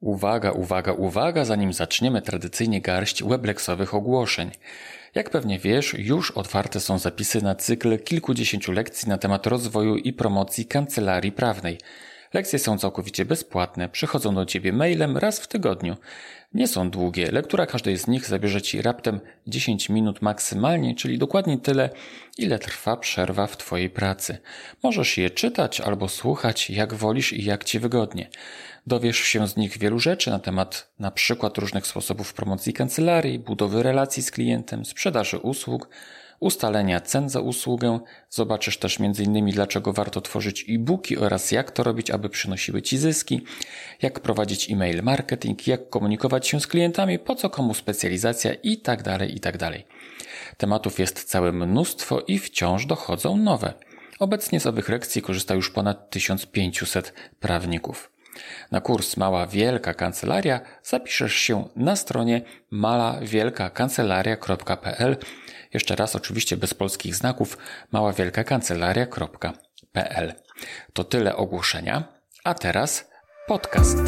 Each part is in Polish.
Uwaga, uwaga, uwaga, zanim zaczniemy tradycyjnie garść webleksowych ogłoszeń. Jak pewnie wiesz, już otwarte są zapisy na cykl kilkudziesięciu lekcji na temat rozwoju i promocji kancelarii prawnej. Lekcje są całkowicie bezpłatne, przychodzą do Ciebie mailem raz w tygodniu. Nie są długie, lektura każdej z nich zabierze Ci raptem 10 minut maksymalnie, czyli dokładnie tyle, ile trwa przerwa w Twojej pracy. Możesz je czytać albo słuchać, jak wolisz i jak Ci wygodnie. Dowiesz się z nich wielu rzeczy na temat na przykład różnych sposobów promocji kancelarii, budowy relacji z klientem, sprzedaży usług, ustalenia cen za usługę. Zobaczysz też m.in. dlaczego warto tworzyć e-booki oraz jak to robić, aby przynosiły Ci zyski, jak prowadzić e-mail marketing, jak komunikować się z klientami, po co komu specjalizacja itd. Tak itd. Tak Tematów jest całe mnóstwo i wciąż dochodzą nowe. Obecnie z owych lekcji korzysta już ponad 1500 prawników. Na kurs Mała Wielka Kancelaria zapiszesz się na stronie malawielkakancelaria.pl. Jeszcze raz, oczywiście bez polskich znaków, maławielkakancelaria.pl. To tyle ogłoszenia, a teraz podcast.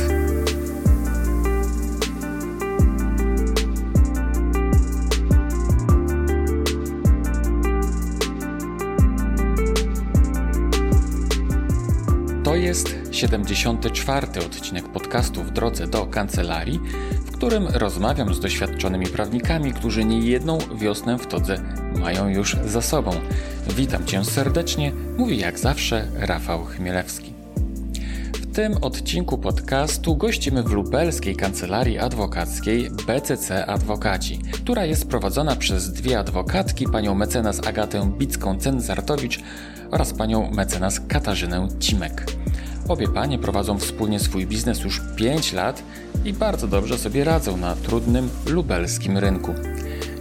To jest 74. odcinek podcastu w drodze do kancelarii, którym rozmawiam z doświadczonymi prawnikami, którzy nie jedną wiosnę w todze mają już za sobą. Witam Cię serdecznie, mówi jak zawsze Rafał Chmielewski. W tym odcinku podcastu gościmy w lubelskiej kancelarii adwokackiej BCC Adwokaci, która jest prowadzona przez dwie adwokatki, panią mecenas Agatę Bicką-Cenzartowicz oraz panią mecenas Katarzynę Cimek. Obie panie prowadzą wspólnie swój biznes już 5 lat i bardzo dobrze sobie radzą na trudnym lubelskim rynku.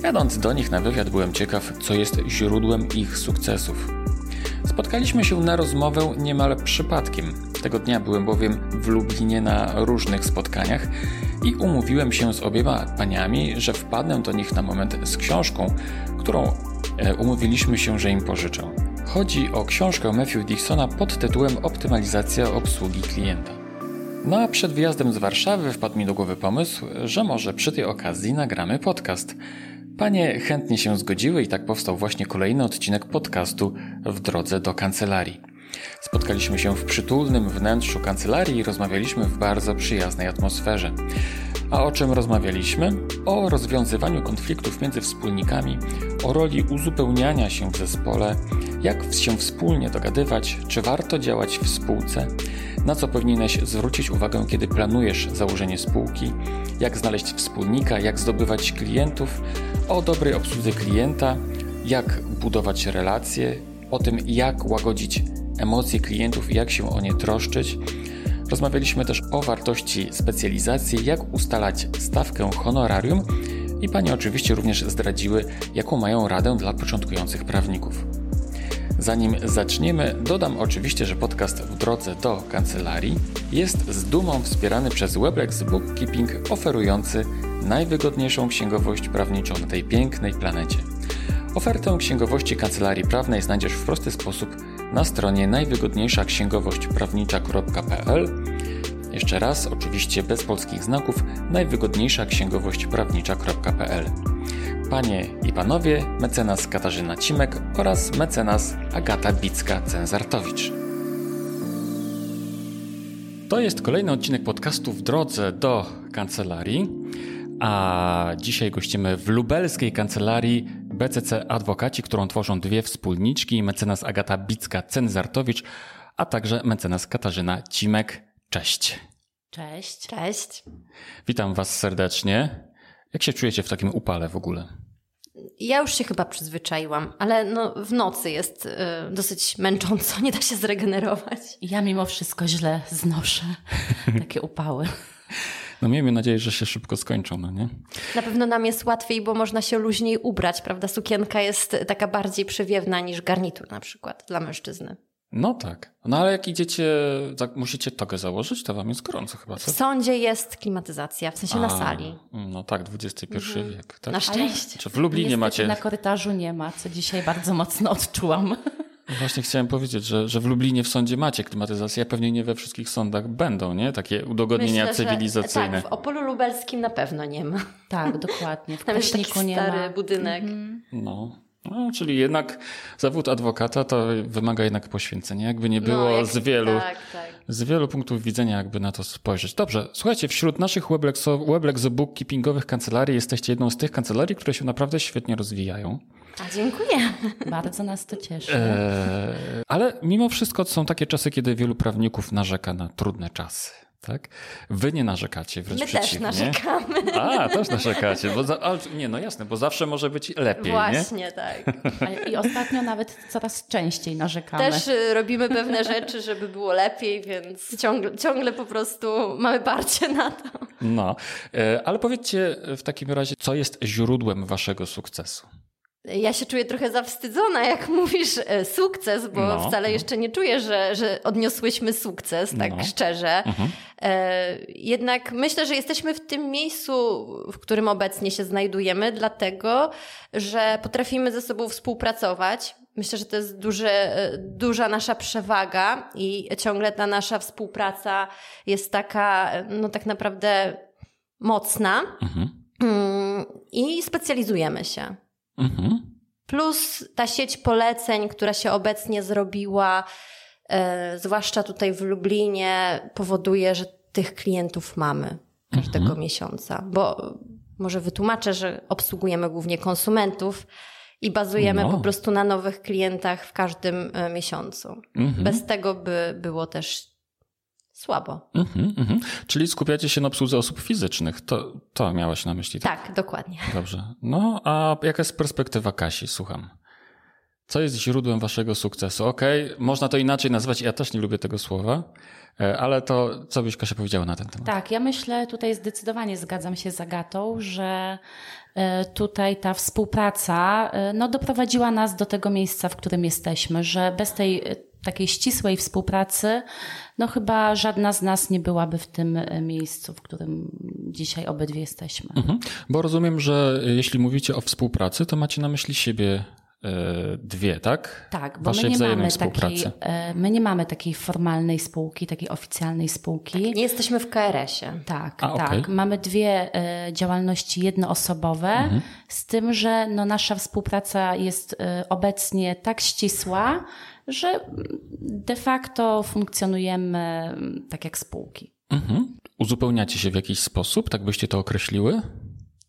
Jadąc do nich na wywiad byłem ciekaw, co jest źródłem ich sukcesów. Spotkaliśmy się na rozmowę niemal przypadkiem. Tego dnia byłem bowiem w Lublinie na różnych spotkaniach i umówiłem się z obiema paniami, że wpadnę do nich na moment z książką, którą e, umówiliśmy się, że im pożyczę. Chodzi o książkę Matthew Dixona pod tytułem Optymalizacja obsługi klienta. No a przed wyjazdem z Warszawy wpadł mi do głowy pomysł, że może przy tej okazji nagramy podcast. Panie chętnie się zgodziły i tak powstał właśnie kolejny odcinek podcastu w drodze do kancelarii. Spotkaliśmy się w przytulnym wnętrzu kancelarii i rozmawialiśmy w bardzo przyjaznej atmosferze. A o czym rozmawialiśmy? O rozwiązywaniu konfliktów między wspólnikami, o roli uzupełniania się w zespole, jak się wspólnie dogadywać, czy warto działać w spółce, na co powinieneś zwrócić uwagę, kiedy planujesz założenie spółki, jak znaleźć wspólnika, jak zdobywać klientów, o dobrej obsłudze klienta, jak budować relacje, o tym, jak łagodzić emocje klientów i jak się o nie troszczyć. Rozmawialiśmy też o wartości specjalizacji, jak ustalać stawkę honorarium i panie oczywiście również zdradziły, jaką mają radę dla początkujących prawników. Zanim zaczniemy, dodam oczywiście, że podcast w drodze do kancelarii jest z dumą wspierany przez Weblex Bookkeeping, oferujący najwygodniejszą księgowość prawniczą na tej pięknej planecie. Ofertę księgowości kancelarii prawnej znajdziesz w prosty sposób na stronie najwygodniejsza księgowość prawnicza.pl. Jeszcze raz, oczywiście bez polskich znaków, najwygodniejsza księgowość prawnicza.pl. Panie i panowie, mecenas Katarzyna Cimek oraz mecenas Agata Bicka-Cenzartowicz. To jest kolejny odcinek podcastu w drodze do kancelarii, a dzisiaj gościmy w lubelskiej kancelarii BCC Adwokaci, którą tworzą dwie wspólniczki, mecenas Agata Bicka-Cenzartowicz, a także mecenas Katarzyna Cimek. Cześć. Cześć. Cześć. Witam Was serdecznie. Jak się czujecie w takim upale w ogóle? Ja już się chyba przyzwyczaiłam, ale no, w nocy jest y, dosyć męcząco, nie da się zregenerować. Ja mimo wszystko źle znoszę takie upały. No miejmy nadzieję, że się szybko skończą, no nie? Na pewno nam jest łatwiej, bo można się luźniej ubrać, prawda? Sukienka jest taka bardziej przewiewna niż garnitur na przykład dla mężczyzny. No tak. No ale jak idziecie, tak musicie togę założyć, to wam jest gorąco chyba, co? W sądzie jest klimatyzacja, w sensie A, na sali. No tak, XXI mhm. wiek. Tak? Na szczęście. Czy w Lublinie macie... na korytarzu nie ma, co dzisiaj bardzo mocno odczułam. Właśnie chciałem powiedzieć, że, że w Lublinie w sądzie macie klimatyzację, a pewnie nie we wszystkich sądach będą, nie? Takie udogodnienia Myślę, że- cywilizacyjne. Tak, w Opolu Lubelskim na pewno nie ma. Tak, dokładnie. W Tam jest taki nie stary ma. budynek. No. No. Czyli jednak zawód adwokata to wymaga jednak poświęcenia. Jakby nie było No, jak- z wielu, Tak, tak. z wielu punktów widzenia, jakby na to spojrzeć. Dobrze, słuchajcie, wśród naszych Weblexo- Weblex bookkeepingowych kancelarii jesteście jedną z tych kancelarii, które się naprawdę świetnie rozwijają. A dziękuję. Bardzo nas to cieszy. Eee, ale mimo wszystko są takie czasy, kiedy wielu prawników narzeka na trudne czasy. Tak? Wy nie narzekacie, wręcz My też przeciwnie. narzekamy. A, też narzekacie. Bo za, ale, nie, no jasne, bo zawsze może być lepiej, nie? Właśnie, tak. A- I ostatnio nawet coraz częściej narzekamy. Też y, robimy pewne rzeczy, żeby było lepiej, więc ciągle, ciągle po prostu mamy parcie na to. No, e, ale powiedzcie w takim razie, co jest źródłem waszego sukcesu? Ja się czuję trochę zawstydzona, jak mówisz e, sukces, bo No, wcale no. jeszcze nie czuję, że, że odniosłyśmy sukces, tak No. szczerze. Mhm. E, jednak myślę, że jesteśmy w tym miejscu, w którym obecnie się znajdujemy, dlatego, że potrafimy ze sobą współpracować. Myślę, że to jest e, duża nasza przewaga i ciągle ta nasza współpraca jest taka, no tak naprawdę mocna. Mhm. Mm, I specjalizujemy się. Mhm. Plus ta sieć poleceń, która się obecnie zrobiła, e, zwłaszcza tutaj w Lublinie, powoduje, że tych klientów mamy każdego Mhm. miesiąca. Bo może wytłumaczę, że obsługujemy głównie konsumentów i bazujemy No. po prostu na nowych klientach w każdym e, miesiącu. Mhm. Bez tego by było też słabo. Mhm, mhm. Czyli skupiacie się na obsłudze osób fizycznych. To, to miałaś na myśli, tak? Tak, dokładnie. Dobrze. No, a jaka jest perspektywa Kasi? Słucham. Co jest źródłem waszego sukcesu? Okej, można to inaczej nazwać, ja też nie lubię tego słowa, e, ale to co byś Kasia powiedziała na ten temat? Tak, ja myślę, tutaj zdecydowanie zgadzam się z Agatą, że e, tutaj ta współpraca e, no, doprowadziła nas do tego miejsca, w którym jesteśmy, że bez tej takiej ścisłej współpracy, no chyba żadna z nas nie byłaby w tym e, miejscu, w którym dzisiaj obydwie jesteśmy. Mhm. Bo rozumiem, że jeśli mówicie o współpracy, to macie na myśli siebie e, dwie, tak? Tak, bo my nie, mamy takiej, współpracy. e, my nie mamy takiej formalnej spółki, takiej oficjalnej spółki. Nie jesteśmy w KRS-ie. Tak, A, tak. okej. Mamy dwie e, działalności jednoosobowe, Mhm. z tym, że no, nasza współpraca jest e, obecnie tak ścisła, że de facto funkcjonujemy mm, tak jak spółki. Mhm. Uzupełniacie się w jakiś sposób, tak byście to określiły?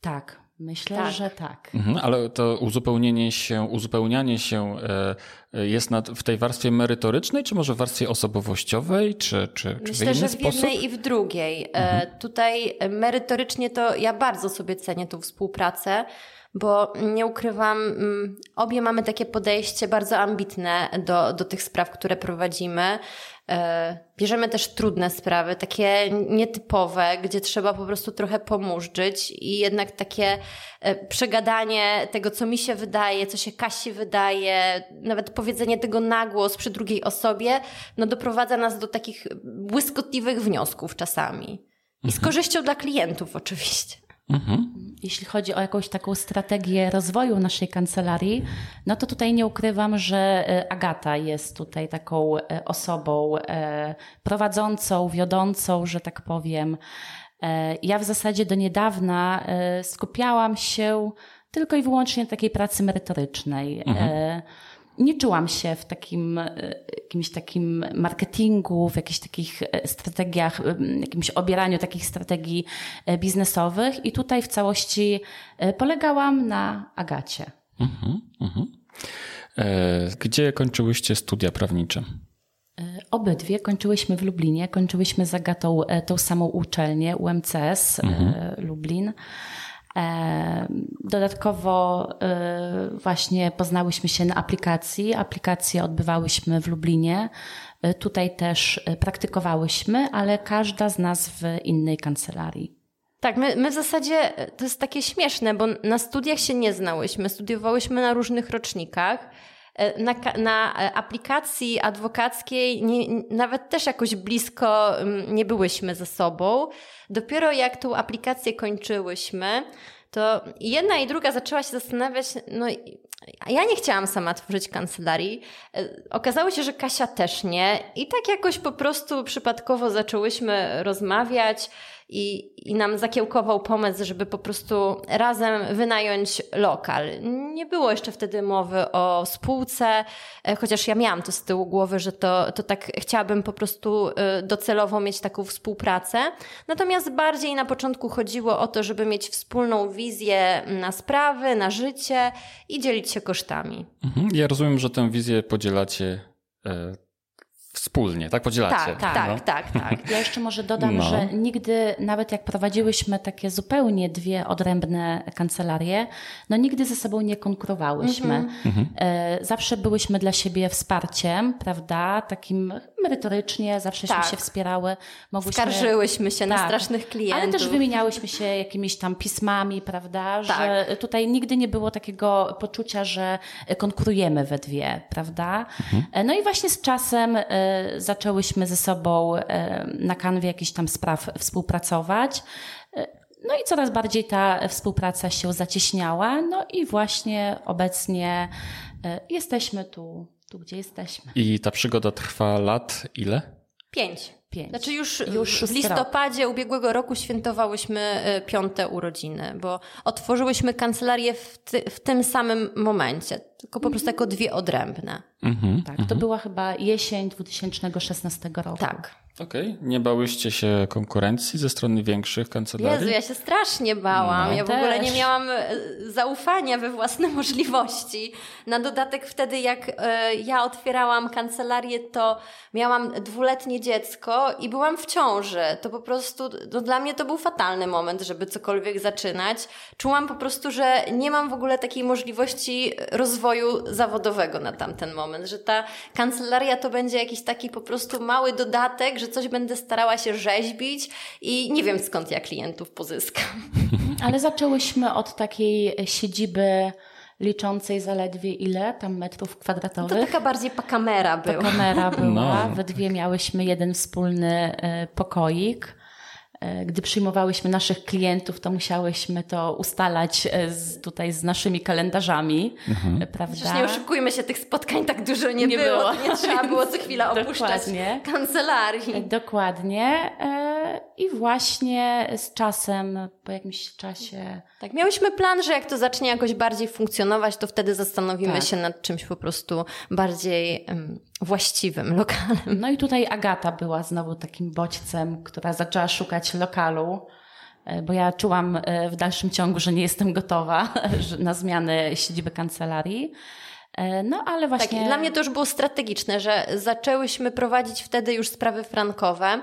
Tak, myślę, Tak. że tak. Mhm, ale to uzupełnienie się, uzupełnianie się e, e, jest nad, w tej warstwie merytorycznej, czy może w warstwie osobowościowościowej, czy, czy, czy w Myślę, inny że w sposób? Mhm. jednej i w drugiej. E, Tutaj e, merytorycznie to ja bardzo sobie cenię tą współpracę, bo nie ukrywam, mm, obie mamy takie podejście bardzo ambitne do, do tych spraw, które prowadzimy. E, Bierzemy też trudne sprawy, takie nietypowe, gdzie trzeba po prostu trochę pomurzyć i jednak takie e, przegadanie tego, co mi się wydaje, co się Kasi wydaje, nawet powiedzenie tego na głos przy drugiej osobie, no doprowadza nas do takich błyskotliwych wniosków czasami. I z korzyścią dla klientów oczywiście. Mhm. Jeśli chodzi o jakąś taką strategię rozwoju naszej kancelarii, no to tutaj nie ukrywam, że e, Agata jest tutaj taką e, osobą e, prowadzącą, wiodącą, że tak powiem. Ja w zasadzie do niedawna skupiałam się tylko i wyłącznie na takiej pracy merytorycznej. E, Nie czułam się w takim e, jakimś takim marketingu, w jakichś takich e, strategiach, e, jakimś obieraniu takich strategii biznesowych i tutaj w całości polegałam na Agacie. Mhm. Mhm. Gdzie kończyłyście studia prawnicze? Obydwie kończyłyśmy w Lublinie, kończyłyśmy z Agatą tą samą uczelnię UMCS e, Lublin. E, Dodatkowo e, właśnie poznałyśmy się na aplikacji. Aplikacje odbywałyśmy w Lublinie. E, Tutaj też praktykowałyśmy, ale każda z nas w innej kancelarii. Tak, my, my w zasadzie to jest takie śmieszne, bo na studiach się nie znałyśmy, studiowałyśmy na różnych rocznikach. E, Na, na e, aplikacji adwokackiej nie, nawet też jakoś blisko mm, nie byłyśmy ze sobą. Dopiero jak tą aplikację kończyłyśmy, to jedna i druga zaczęła się zastanawiać, no ja nie chciałam sama tworzyć kancelarii. E, okazało się, że Kasia też nie. I tak jakoś po prostu przypadkowo zaczęłyśmy rozmawiać i, i nam zakiełkował pomysł, żeby po prostu razem wynająć lokal. Nie było jeszcze wtedy mowy o spółce, e, chociaż ja miałam to z tyłu głowy, że to, to tak chciałabym po prostu e, docelowo mieć taką współpracę. Natomiast bardziej na początku chodziło o to, żeby mieć wspólną wizję na sprawy, na życie i dzielić się kosztami. Mhm. Ja rozumiem, że tę wizję podzielacie e, wspólnie, tak? Podzielacie. Tak, tak, no. tak, tak. Ja jeszcze może dodam, no. że nigdy, nawet jak prowadziłyśmy takie zupełnie dwie odrębne kancelarie, no nigdy ze sobą nie konkurowałyśmy. Mhm. E, zawsze byłyśmy dla siebie wsparciem, prawda? Takim merytorycznie, zawsześmy tak. się wspierały. Mogłyśmy... Skarżyłyśmy się tak. na strasznych klientów. Ale też wymieniałyśmy się jakimiś tam pismami, prawda? Że tak. tutaj nigdy nie było takiego poczucia, że konkurujemy we dwie, prawda? Mhm. E, no i właśnie z czasem e, zaczęłyśmy ze sobą e, na kanwie jakichś tam spraw współpracować. E, no i coraz bardziej ta współpraca się zacieśniała, no i właśnie obecnie e, jesteśmy tu, tu gdzie jesteśmy. I ta przygoda trwa lat ile? Pięć. Pięć. Znaczy już, już w listopadzie rok. ubiegłego roku świętowałyśmy piąte urodziny, bo otworzyłyśmy kancelarię w, ty, w tym samym momencie, tylko po prostu jako dwie odrębne. Mhm, tak, to mhm. była chyba jesień 2016 roku. Tak. Okej. Okay. Nie bałyście się konkurencji ze strony większych kancelarii? Jezu, ja się strasznie bałam. No. Ja w Też. ogóle nie miałam e, zaufania we własne możliwości. Na dodatek wtedy, jak e, ja otwierałam kancelarię, to miałam dwuletnie dziecko i byłam w ciąży. To po prostu, no dla mnie to był fatalny moment, żeby cokolwiek zaczynać. Czułam po prostu, że nie mam w ogóle takiej możliwości rozwoju zawodowego na tamten moment, że ta kancelaria to będzie jakiś taki po prostu mały dodatek, że coś będę starała się rzeźbić i nie wiem skąd ja klientów pozyskam. Ale zaczęłyśmy od takiej siedziby liczącej zaledwie ile tam metrów kwadratowych. To taka bardziej pakamera była. Pakamera była. No. We dwie miałyśmy jeden wspólny e, pokoik. E, gdy przyjmowałyśmy naszych klientów, to musiałyśmy to ustalać e, z, tutaj z naszymi kalendarzami, mhm. prawda? Przecież nie oszukujmy się, tych spotkań tak dużo nie, nie było. było. Nie trzeba było co chwila opuszczać Dokładnie. kancelarii. Dokładnie. I właśnie z czasem, po jakimś czasie. Tak, miałyśmy plan, że jak to zacznie jakoś bardziej funkcjonować, to wtedy zastanowimy tak. się nad czymś po prostu bardziej właściwym lokalem. No i tutaj Agata była znowu takim bodźcem, która zaczęła szukać lokalu e, bo ja czułam e, w dalszym ciągu, że nie jestem gotowa na zmianę siedziby kancelarii. E, no ale właśnie. Tak, dla mnie to już było strategiczne, że zaczęłyśmy prowadzić wtedy już sprawy frankowe.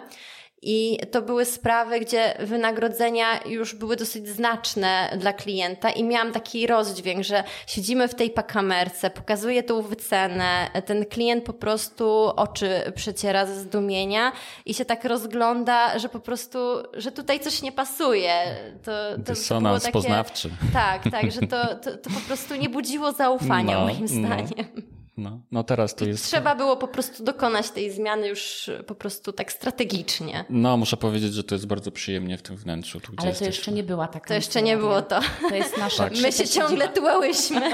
I to były sprawy, gdzie wynagrodzenia już były dosyć znaczne dla klienta i miałam taki rozdźwięk, że siedzimy w tej pakamerce, pokazuję tą wycenę, ten klient po prostu oczy przeciera ze zdumienia i się tak rozgląda, że po prostu, że tutaj coś nie pasuje. To, to Dysonans takie, poznawczy. Tak, tak, że to, to, to po prostu nie budziło zaufania no, moim no. zdaniem. No. No, no teraz to jest. Trzeba było po prostu dokonać tej zmiany już po prostu tak strategicznie. No, muszę powiedzieć, że to jest bardzo przyjemnie w tym wnętrzu. Tu, Ale to jeszcze nie była taka. To jeszcze nie było to. To jest nasza tak. My się ciągle tułałyśmy.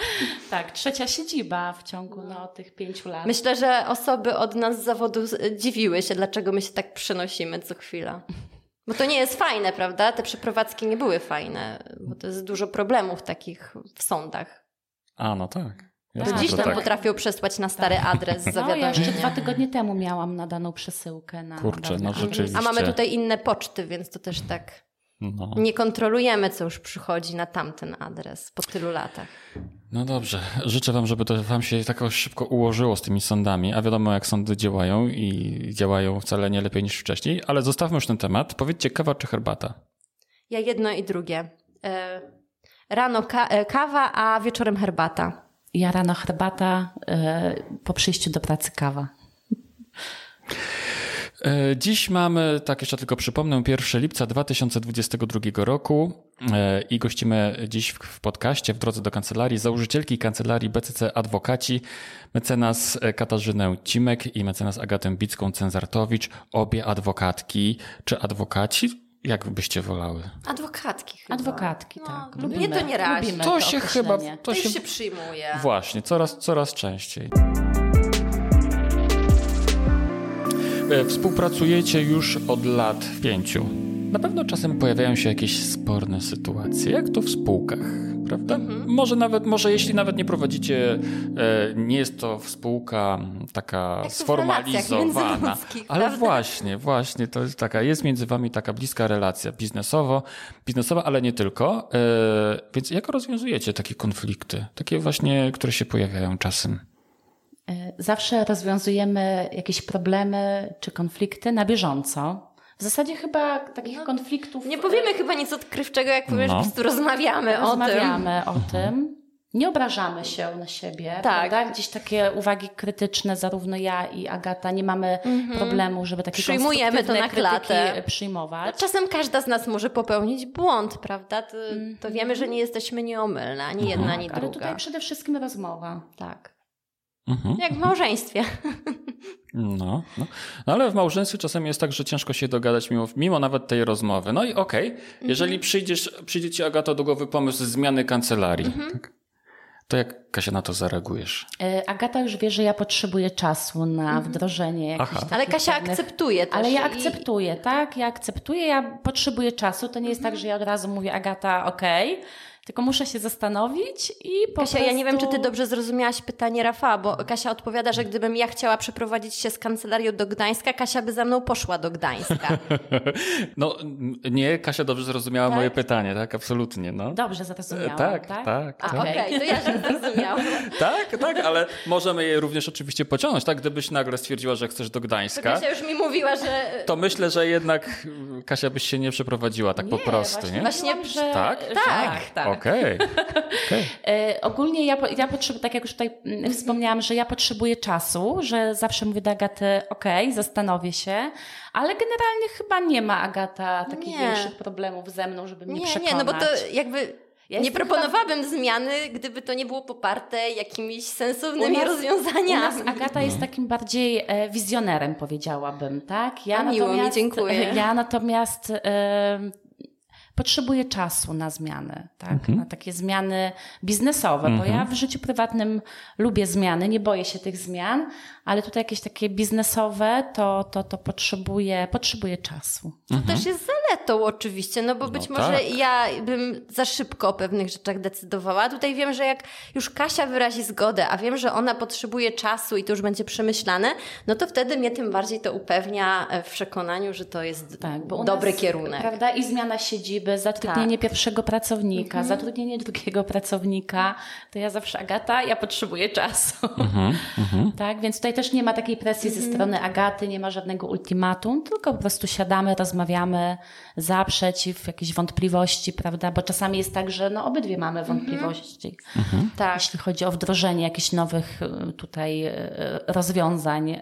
tak, trzecia siedziba w ciągu no, tych pięciu lat. Myślę, że osoby od nas z zawodu dziwiły się, dlaczego my się tak przenosimy co chwila. Bo to nie jest fajne, prawda? Te przeprowadzki nie były fajne, bo to jest dużo problemów takich w sądach. A, no tak. Jasne, Do dziś nam tak. potrafią przesłać na stary adres z No, ja jeszcze dwa tygodnie temu miałam nadaną przesyłkę na. Kurczę, no rzeczywiście. A mamy tutaj inne poczty, więc to też tak. No. Nie kontrolujemy, co już przychodzi na tamten adres po tylu latach. No dobrze. Życzę Wam, żeby to Wam się tak szybko ułożyło z tymi sądami, a wiadomo, jak sądy działają i działają wcale nie lepiej niż wcześniej, ale zostawmy już ten temat. Powiedzcie, kawa czy herbata? Ja jedno i drugie. E, rano ka e, kawa, a wieczorem herbata. Ja rano herbata, e, po przyjściu do pracy kawa. E, dziś mamy, tak jeszcze tylko przypomnę, 1 lipca 2022 roku e, i gościmy dziś w podcaście w drodze do kancelarii założycielki kancelarii BCC Adwokaci, mecenas Katarzynę Cimek i mecenas Agatę Bicką-Cenzartowicz, obie adwokatki czy adwokaci jak byście wolały? Adwokatki chyba. Adwokatki, No, tak. mnie Lubimy, to nie razi. lubimy To to się chyba-. To się... się przyjmuje. Właśnie, coraz, coraz częściej. E, Współpracujecie już od lat pięciu. Na pewno czasem pojawiają się jakieś sporne sytuacje, jak to w spółkach, prawda? Mhm. Może nawet, może jeśli nawet nie prowadzicie, e, nie jest to spółka taka Jak sformalizowana, ale prawda? właśnie, właśnie, to jest taka, jest między wami taka bliska relacja biznesowo, biznesowa, ale nie tylko. E, więc jak rozwiązujecie takie konflikty, takie właśnie, które się pojawiają czasem? E, Zawsze rozwiązujemy jakieś problemy czy konflikty na bieżąco. W zasadzie chyba takich konfliktów. Nie powiemy chyba nic odkrywczego, jak powiesz, No. po prostu rozmawiamy, o tym. rozmawiamy o tym. Nie obrażamy się na siebie, Tak. prawda? Gdzieś takie uwagi krytyczne, zarówno ja i Agata, nie mamy problemu, żeby takie Mhm. Przyjmujemy to na klatę. przyjmować. Czasem każda z nas może popełnić błąd, prawda? To, to wiemy, że nie jesteśmy nieomylne, ani jedna, ani Ale druga. tutaj przede wszystkim rozmowa. Tak. Mhm. Jak w małżeństwie. No, no. no ale w małżeństwie czasem jest tak, że ciężko się dogadać mimo, mimo nawet tej rozmowy. No i okej, jeżeli przyjdziesz, przyjdzie ci Agato do głowy pomysł zmiany kancelarii, tak? to jak Kasia na to zareagujesz? E, Agata już wie, że ja potrzebuję czasu na wdrożenie jakichś Aha. Ale Kasia pewnych- akceptuje też. Ale ja i- akceptuję, tak? Ja akceptuję, ja potrzebuję czasu. To nie jest tak, że ja od razu mówię, Agata, okej, tylko muszę się zastanowić i po Kasia, prostu... ja nie wiem, czy ty dobrze zrozumiałaś pytanie Rafała, bo Kasia odpowiada, że gdybym ja chciała przeprowadzić się z kancelarią do Gdańska, Kasia by za mną poszła do Gdańska. No nie, Kasia dobrze zrozumiała Tak? moje pytanie, tak? Absolutnie, no. Dobrze zrozumiałam, Tak, tak? tak, A, tak. Okej, to ja się zrozumiałam. Tak, tak, ale możemy je również oczywiście pociągnąć, tak? Gdybyś nagle stwierdziła, że chcesz do To Gdańska, Kasia już mi mówiła, że to myślę, że jednak Kasia byś się nie przeprowadziła tak po Nie, prostu, właśnie, nie? Właśnie- że, Tak? że Tak. tak, tak. Okej. okej. E, ogólnie ja, ja potrzebuję, tak jak już tutaj mm, wspomniałam, że ja potrzebuję czasu, że zawsze mówię do Agaty, okej, zastanowię się, ale generalnie chyba nie ma Agata takich Nie. większych problemów ze mną, żeby mnie nie, przekonać. nie, no bo to jakby... Ja nie proponowałabym zmiany, gdyby to nie było poparte jakimiś sensownymi U nas- rozwiązaniami. U nas Agata jest takim bardziej e, wizjonerem, powiedziałabym, tak? Ja A miło mi, natomiast, dziękuję. Ja natomiast e, potrzebuję czasu na zmiany, tak? Na takie zmiany biznesowe, bo ja w życiu prywatnym lubię zmiany, nie boję się tych zmian, ale tutaj jakieś takie biznesowe, to, to, to potrzebuję, potrzebuję czasu. To też jest zaletą oczywiście, no bo być No może tak. ja bym za szybko o pewnych rzeczach decydowała. Tutaj wiem, że jak już Kasia wyrazi zgodę, a wiem, że ona potrzebuje czasu i to już będzie przemyślane, no to wtedy mnie tym bardziej to upewnia e, w przekonaniu, że to jest Tak, dobry nas, kierunek. Prawda? I zmiana siedziby, zatrudnienie Tak. pierwszego pracownika, zatrudnienie drugiego pracownika. To ja zawsze, Agata, ja potrzebuję czasu. Tak, więc tutaj też nie ma takiej presji ze strony Agaty, nie ma żadnego ultimatum, tylko po prostu siadamy, rozmawiamy za, przeciw, jakieś wątpliwości, prawda? Bo czasami jest tak, że no obydwie mamy wątpliwości, Tak. jeśli chodzi o wdrożenie jakichś nowych y, tutaj y, rozwiązań, y,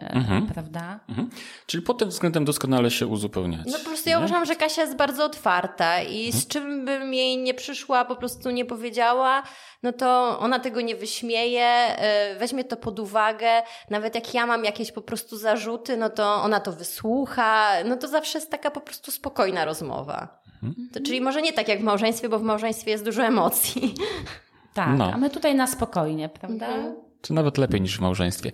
prawda? Mhm. Czyli pod tym względem doskonale się uzupełniacie. No po prostu ja uważam, że Kasia jest bardzo otwarta i z czym bym jej nie przyszła, po prostu nie powiedziała, no to ona tego nie wyśmieje, weźmie to pod uwagę. Nawet jak ja mam jakieś po prostu zarzuty, no to ona to wysłucha. No to zawsze jest taka po prostu spokojna rozmowa. To, czyli może nie tak jak w małżeństwie, bo w małżeństwie jest dużo emocji. Tak, No. a my tutaj na spokojnie, prawda? Czy nawet lepiej niż w małżeństwie.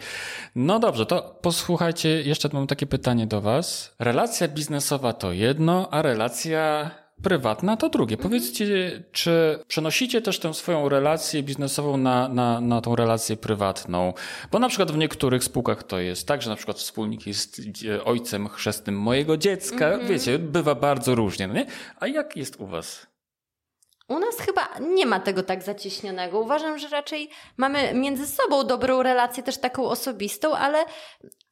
No dobrze, to posłuchajcie, jeszcze mam takie pytanie do Was. Relacja biznesowa to jedno, a relacja prywatna to drugie. Powiedzcie, czy przenosicie też tę swoją relację biznesową na, na, na tą relację prywatną? Bo na przykład w niektórych spółkach to jest tak, że na przykład wspólnik jest e, ojcem chrzestnym mojego dziecka. Wiecie, bywa bardzo różnie, no nie? A jak jest u Was? U nas chyba nie ma tego tak zacieśnionego. Uważam, że raczej mamy między sobą dobrą relację, też taką osobistą, ale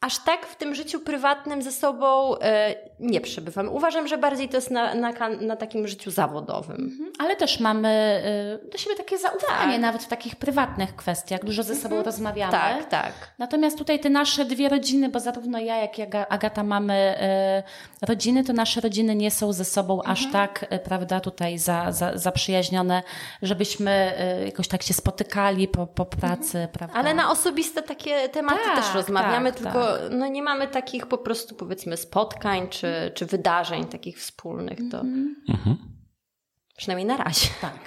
aż tak w tym życiu prywatnym ze sobą e, nie przebywamy. Uważam, że bardziej to jest na, na, na takim życiu zawodowym. Mhm, Ale też mamy y, do siebie takie zaufanie, Tak. nawet w takich prywatnych kwestiach. Dużo ze sobą rozmawiamy. Tak, tak. Natomiast tutaj te nasze dwie rodziny, bo zarówno ja, jak i Aga- Agata mamy y, rodziny, to nasze rodziny nie są ze sobą aż Mhm. tak, y, prawda, tutaj za, za, zaprzyjaźnione, żebyśmy jakoś tak się spotykali po, po pracy, prawda. Ale na osobiste takie tematy Tak, też rozmawiamy, tak, tylko tak. No, nie mamy takich po prostu powiedzmy spotkań czy, czy wydarzeń takich wspólnych. To mhm. Przynajmniej na razie. Tak.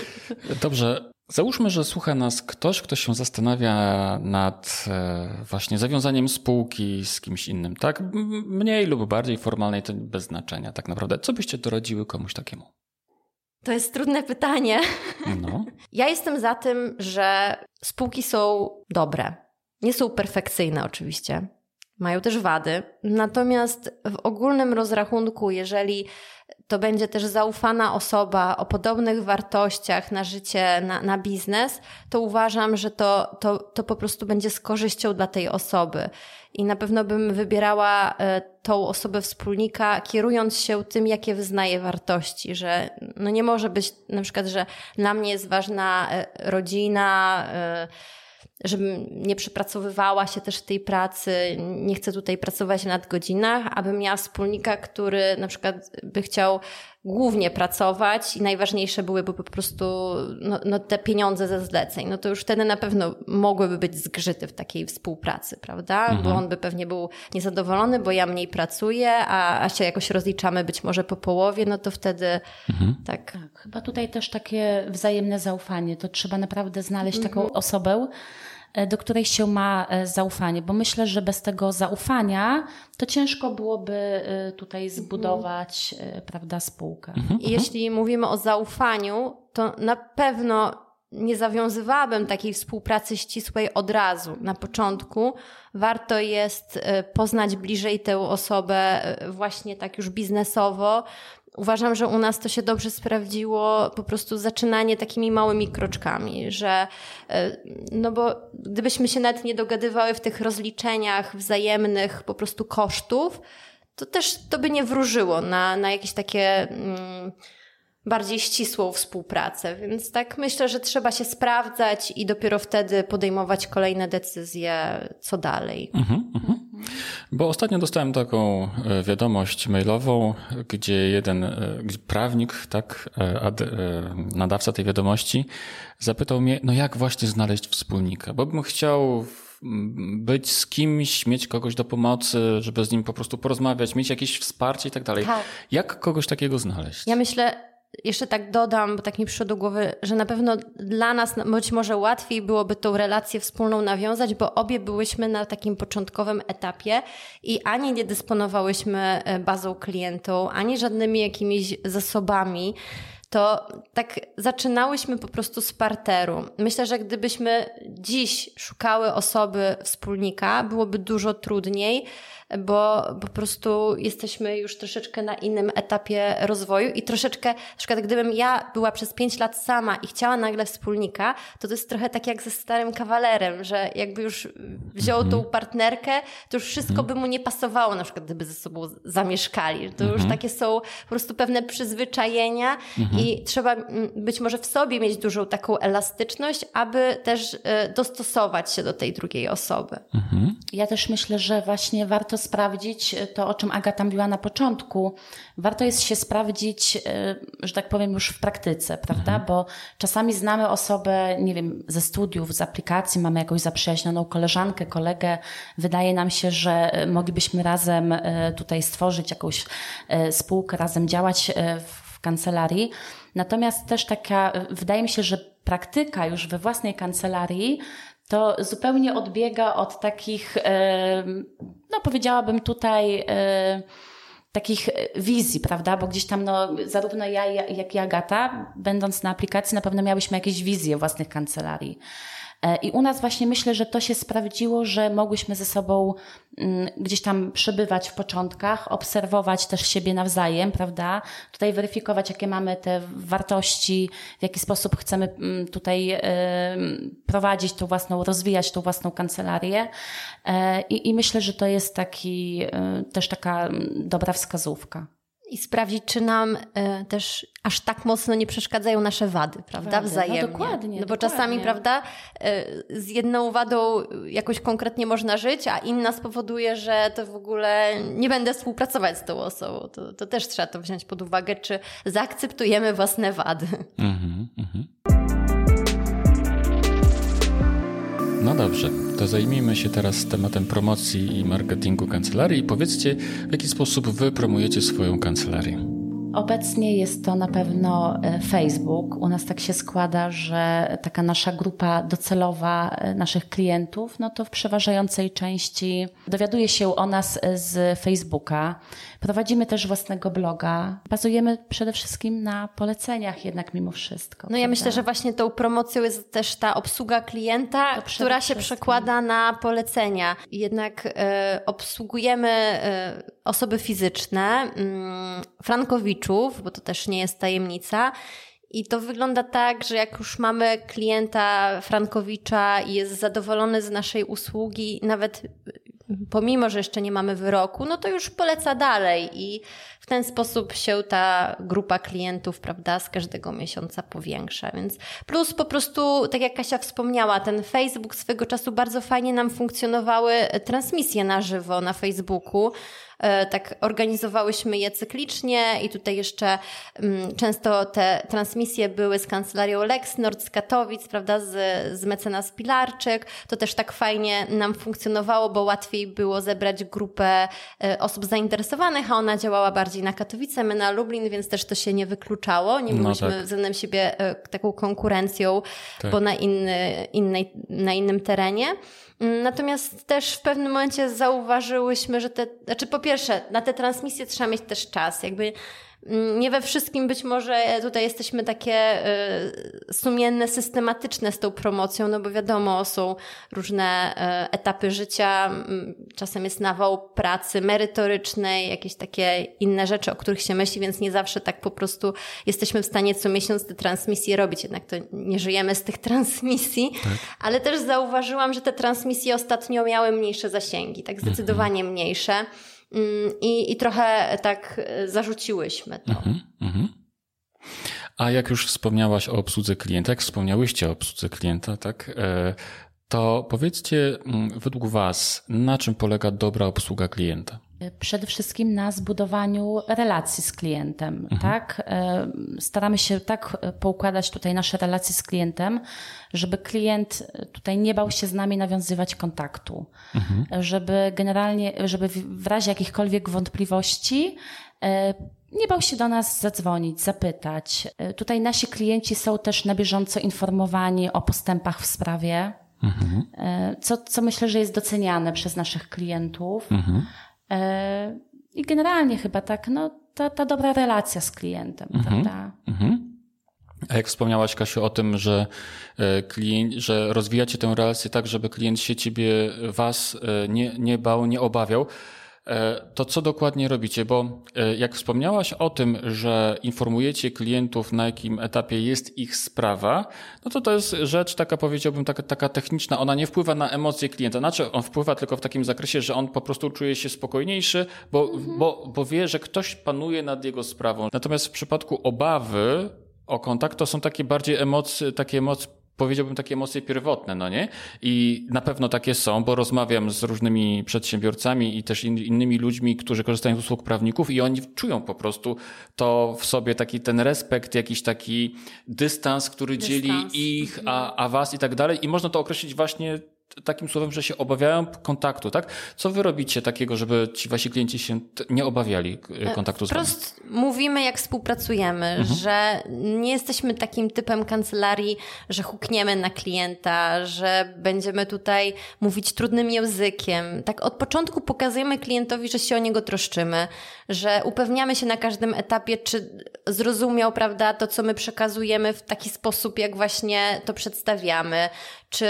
Dobrze. Załóżmy, że słucha nas ktoś, kto się zastanawia nad e, właśnie zawiązaniem spółki z kimś innym, tak? Mniej lub bardziej formalnej, to bez znaczenia tak naprawdę. Co byście doradziły komuś takiemu? To jest trudne pytanie. No. Ja jestem za tym, że spółki są dobre. Nie są perfekcyjne oczywiście. Mają też wady. Natomiast w ogólnym rozrachunku, jeżeli to będzie też zaufana osoba o podobnych wartościach na życie, na, na biznes, to uważam, że to, to, to po prostu będzie z korzyścią dla tej osoby. I na pewno bym wybierała e, tą osobę wspólnika, kierując się tym, jakie wyznaje wartości, że no nie może być na przykład, że dla mnie jest ważna e, rodzina, e, żebym nie przepracowywała się też tej pracy, nie chcę tutaj pracować nad godzinach, abym miała wspólnika, który na przykład by chciał głównie pracować i najważniejsze byłyby po prostu no, no, te pieniądze ze zleceń, no to już wtedy na pewno mogłyby być zgrzyty w takiej współpracy, prawda? Mhm. Bo on by pewnie był niezadowolony, bo ja mniej pracuję, a, a się jakoś rozliczamy być może po połowie, no to wtedy mhm. tak. tak. Chyba tutaj też takie wzajemne zaufanie, to trzeba naprawdę znaleźć mhm. taką osobę, do której się ma e, zaufanie, bo myślę, że bez tego zaufania to ciężko byłoby e, tutaj zbudować, mhm. prawda, spółkę. Mhm. I jeśli mówimy o zaufaniu, to na pewno nie zawiązywałabym takiej współpracy ścisłej od razu, na początku. Warto jest poznać bliżej tę osobę właśnie tak już biznesowo, uważam, że u nas to się dobrze sprawdziło, po prostu zaczynanie takimi małymi kroczkami, że e, no bo gdybyśmy się nawet nie dogadywały w tych rozliczeniach wzajemnych po prostu kosztów, to też to by nie wróżyło na, na jakieś takie mm, bardziej ścisłą współpracę. Więc tak myślę, że trzeba się sprawdzać i dopiero wtedy podejmować kolejne decyzje, co dalej. Mhm, mhm. Bo ostatnio dostałem taką e, wiadomość mailową, gdzie jeden e, prawnik, tak, e, ad, nadawca tej wiadomości, zapytał mnie, no jak właśnie znaleźć wspólnika, bo bym chciał być z kimś, mieć kogoś do pomocy, żeby z nim po prostu porozmawiać, mieć jakieś wsparcie i tak dalej. Tak. Jak kogoś takiego znaleźć? Ja myślę, jeszcze tak dodam, bo tak mi przyszło do głowy, że na pewno dla nas być może łatwiej byłoby tą relację wspólną nawiązać, bo obie byłyśmy na takim początkowym etapie i ani nie dysponowałyśmy e, bazą klientów, ani żadnymi jakimiś zasobami to tak zaczynałyśmy po prostu z parteru. Myślę, że gdybyśmy dziś szukały osoby wspólnika, byłoby dużo trudniej, bo po prostu jesteśmy już troszeczkę na innym etapie rozwoju i troszeczkę, na przykład gdybym ja była przez pięć lat sama i chciała nagle wspólnika, to to jest trochę tak jak ze starym kawalerem, że jakby już wziął tą mhm. partnerkę, to już wszystko by mu nie pasowało, na przykład gdyby ze sobą zamieszkali. To już mhm. takie są po prostu pewne przyzwyczajenia mhm. i trzeba być może w sobie mieć dużą taką elastyczność, aby też e, dostosować się do tej drugiej osoby. Ja też myślę, że właśnie warto warto sprawdzić to, o czym Agata mówiła na początku. Warto jest się sprawdzić, e, że tak powiem, już w praktyce, prawda? Mhm. Bo czasami znamy osobę, nie wiem, ze studiów, z aplikacji, mamy jakąś zaprzyjaźnioną koleżankę, kolegę. Wydaje nam się, że e, moglibyśmy razem e, tutaj stworzyć jakąś spółkę, razem działać w kancelarii. Natomiast też taka, wydaje mi się, że praktyka już we własnej kancelarii to zupełnie odbiega od takich, no powiedziałabym tutaj, takich wizji, prawda? Bo gdzieś tam, no, zarówno ja, jak i Agata, będąc na aplikacji, na pewno miałyśmy jakieś wizje własnych kancelarii. E, I u nas właśnie myślę, że to się sprawdziło, że mogłyśmy ze sobą mm, gdzieś tam przebywać w początkach, obserwować też siebie nawzajem, prawda? Tutaj weryfikować, jakie mamy te wartości, w jaki sposób chcemy mm, tutaj prowadzić tą własną, rozwijać tą własną kancelarię. E, I, i myślę, że to jest taki, e, też taka mm, dobra wskazówka i sprawdzić, czy nam y, też aż tak mocno nie przeszkadzają nasze wady, prawda? Wady. No Wzajemnie. No dokładnie. No bo dokładnie. czasami, prawda, y, z jedną wadą jakoś konkretnie można żyć, a inna spowoduje, że to w ogóle nie będę współpracować z tą osobą. To, to też trzeba to wziąć pod uwagę, czy zaakceptujemy własne wady. Mhm, mhm. No dobrze, to zajmijmy się teraz tematem promocji i marketingu kancelarii i powiedzcie, w jaki sposób wy promujecie swoją kancelarię. Obecnie jest to na pewno e, Facebook. U nas tak się składa, że taka nasza grupa docelowa e, naszych klientów, no to w przeważającej części dowiaduje się o nas e, z Facebooka. Prowadzimy też własnego bloga. Bazujemy przede wszystkim na poleceniach jednak mimo wszystko. No ja prawda? myślę, że właśnie tą promocją jest też ta obsługa klienta, która się przekłada na polecenia. Jednak e, obsługujemy e, osoby fizyczne, mm, frankowiczów, bo to też nie jest tajemnica. I to wygląda tak, że jak już mamy klienta Frankowicza i jest zadowolony z naszej usługi, nawet pomimo, że jeszcze nie mamy wyroku, no to już poleca dalej i w ten sposób się ta grupa klientów, prawda, z każdego miesiąca powiększa. Więc plus po prostu, tak jak Kasia wspomniała, ten Facebook swego czasu bardzo fajnie nam funkcjonowały transmisje na żywo na Facebooku. E, tak organizowałyśmy je cyklicznie i tutaj jeszcze mm, często te transmisje były z kancelarią LexNord z Katowic, prawda, z, z mecenas Pilarczyk. To też tak fajnie nam funkcjonowało, bo łatwiej było zebrać grupę e, osób zainteresowanych, a ona działała bardziej na Katowice, my na Lublin, więc też to się nie wykluczało. Nie no byliśmy tak. względem siebie e, taką konkurencją, tak. bo na, inny, innej, na innym terenie. Mm, natomiast też w pewnym momencie zauważyłyśmy, że te, znaczy po pierwsze, na te transmisje trzeba mieć też czas. Jakby nie we wszystkim być może tutaj jesteśmy takie y, sumienne, systematyczne z tą promocją, no bo wiadomo, są różne y, etapy życia, mm, czasem jest nawał pracy merytorycznej, jakieś takie inne rzeczy, o których się myśli, więc nie zawsze tak po prostu jesteśmy w stanie co miesiąc te transmisje robić, jednak to nie żyjemy z tych transmisji, tak. ale też zauważyłam, że te transmisje ostatnio miały mniejsze zasięgi, tak mhm. zdecydowanie mniejsze. Mm, i, i trochę tak e, zarzuciłyśmy to. Mhm, mhm. A jak już wspomniałaś o obsłudze klienta, jak wspomniałyście o obsłudze klienta, tak, e, to powiedzcie mm, według Was, na czym polega dobra obsługa klienta? Przede wszystkim na zbudowaniu relacji z klientem, mhm. tak? E, staramy się tak poukładać tutaj nasze relacje z klientem, żeby klient tutaj nie bał się z nami nawiązywać kontaktu, mhm. żeby generalnie, żeby w razie jakichkolwiek wątpliwości nie bał się do nas zadzwonić, zapytać. Tutaj nasi klienci są też na bieżąco informowani o postępach w sprawie, mhm. co, co myślę, że jest doceniane przez naszych klientów. Mhm. E, I generalnie chyba tak, no, ta, ta dobra relacja z klientem, mhm. prawda? Mhm. A jak wspomniałaś, Kasiu, o tym, że, e, klient, że rozwijacie tę relację tak, żeby klient się ciebie, was e, nie, nie bał, nie obawiał, to co dokładnie robicie? Bo e, jak wspomniałaś o tym, że informujecie klientów, na jakim etapie jest ich sprawa, no to to jest rzecz taka, powiedziałbym, taka, taka techniczna. Ona nie wpływa na emocje klienta. Znaczy, on wpływa tylko w takim zakresie, że on po prostu czuje się spokojniejszy, bo, mhm. bo, bo wie, że ktoś panuje nad jego sprawą. Natomiast w przypadku obawy o kontakt, to są takie bardziej emocje, takie emocje, powiedziałbym takie emocje pierwotne, no nie? I na pewno takie są, bo rozmawiam z różnymi przedsiębiorcami i też in, innymi ludźmi, którzy korzystają z usług prawników i oni czują po prostu to w sobie taki ten respekt, jakiś taki dystans, który dystans. dzieli ich, a, mhm. a was i tak dalej. I można to określić właśnie takim słowem, że się obawiają kontaktu, tak? Co wy robicie takiego, żeby ci wasi klienci się nie obawiali e, kontaktu z wami? Wprost mówimy, jak współpracujemy, mhm. że nie jesteśmy takim typem kancelarii, że hukniemy na klienta, że będziemy tutaj mówić trudnym językiem. Tak od początku pokazujemy klientowi, że się o niego troszczymy, że upewniamy się na każdym etapie, czy zrozumiał, prawda, to, co my przekazujemy w taki sposób, jak właśnie to przedstawiamy, czy,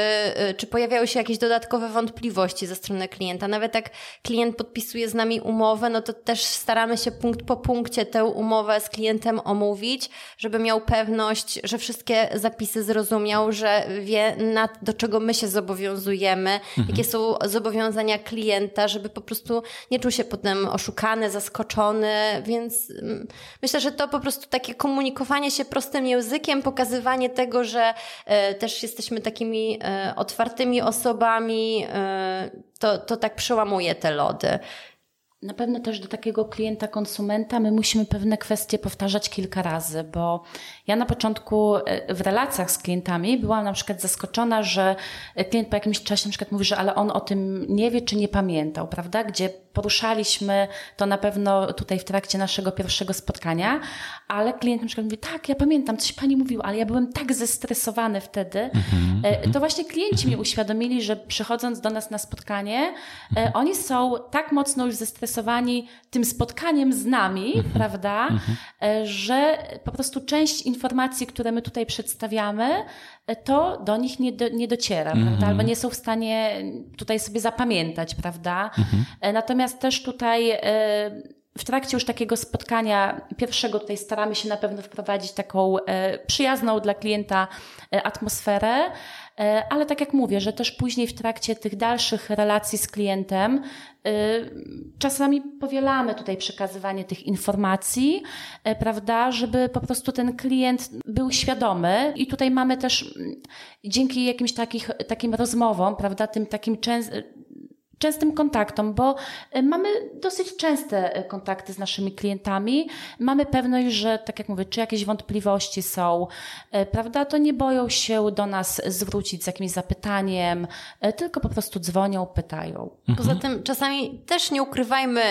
y, czy pojawiały się jakieś dodatkowe wątpliwości ze strony klienta. Nawet jak klient podpisuje z nami umowę, no to też staramy się punkt po punkcie tę umowę z klientem omówić, żeby miał pewność, że wszystkie zapisy zrozumiał, że wie, na, do czego my się zobowiązujemy, mhm. jakie są zobowiązania klienta, żeby po prostu nie czuł się potem oszukany, zaskoczony, więc mm, myślę, że to po prostu takie komunikowanie się prostym językiem, pokazywanie tego, że y, też jesteśmy takimi E, otwartymi osobami, e, to, to tak przełamuje te lody. na pewno też do takiego klienta, konsumenta my musimy pewne kwestie powtarzać kilka razy, bo ja na początku e, w relacjach z klientami byłam na przykład zaskoczona, że klient po jakimś czasie na przykład mówi, że ale on o tym nie wie czy nie pamiętał, prawda? Gdzie poruszaliśmy to na pewno tutaj w trakcie naszego pierwszego spotkania, ale klient na przykład mówi, tak, ja pamiętam, coś pani mówiła, ale ja byłem tak zestresowany wtedy. Mm-hmm. To właśnie klienci mi uświadomili, że przychodząc do nas na spotkanie, mm-hmm. oni są tak mocno już zestresowani tym spotkaniem z nami, prawda, że po prostu część informacji, które my tutaj przedstawiamy, to do nich nie, do, nie dociera, mm -hmm. prawda? Albo nie są w stanie tutaj sobie zapamiętać, prawda? Mm -hmm. Natomiast też tutaj e, w trakcie już takiego spotkania pierwszego tutaj staramy się na pewno wprowadzić taką e, przyjazną dla klienta atmosferę, ale tak jak mówię, że też później w trakcie tych dalszych relacji z klientem czasami powielamy tutaj przekazywanie tych informacji, prawda, żeby po prostu ten klient był świadomy. I tutaj mamy też dzięki jakimś takich, takim rozmowom, prawda, tym takim częstym częstym kontaktom, bo e, mamy dosyć częste e, kontakty z naszymi klientami. Mamy pewność, że tak jak mówię, czy jakieś wątpliwości są, e, prawda, to nie boją się do nas zwrócić z jakimś zapytaniem, tylko po prostu dzwonią, pytają. Mhm. Poza tym czasami też nie ukrywajmy,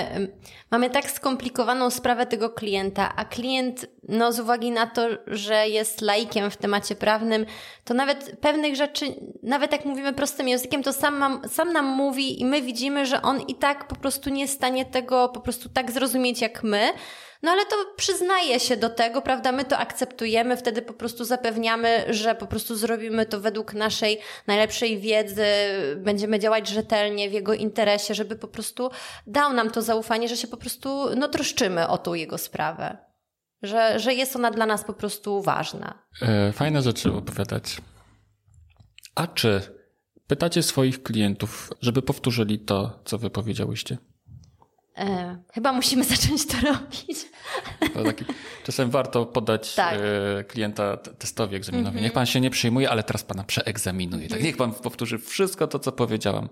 mamy tak skomplikowaną sprawę tego klienta, a klient, no z uwagi na to, że jest laikiem w temacie prawnym, to nawet pewnych rzeczy, nawet jak mówimy prostym językiem, to sam, mam, sam nam mówi i my my widzimy, że on i tak po prostu nie jest w stanie tego po prostu tak zrozumieć jak my. No ale to przyznaje się do tego, prawda? My to akceptujemy, wtedy po prostu zapewniamy, że po prostu zrobimy to według naszej najlepszej wiedzy, będziemy działać rzetelnie w jego interesie, żeby po prostu dał nam to zaufanie, że się po prostu no, troszczymy o tą jego sprawę. Że, że jest ona dla nas po prostu ważna. E, fajne rzeczy opowiadać. A czy pytacie swoich klientów, żeby powtórzyli to, co wy powiedziałyście? E, chyba musimy zacząć to robić. To taki, czasem warto podać tak. e, klienta testowi egzaminowi. Mm -hmm. Niech pan się nie przyjmuje, ale teraz pana przeegzaminuje. Tak, niech pan powtórzy wszystko to, co powiedziałam.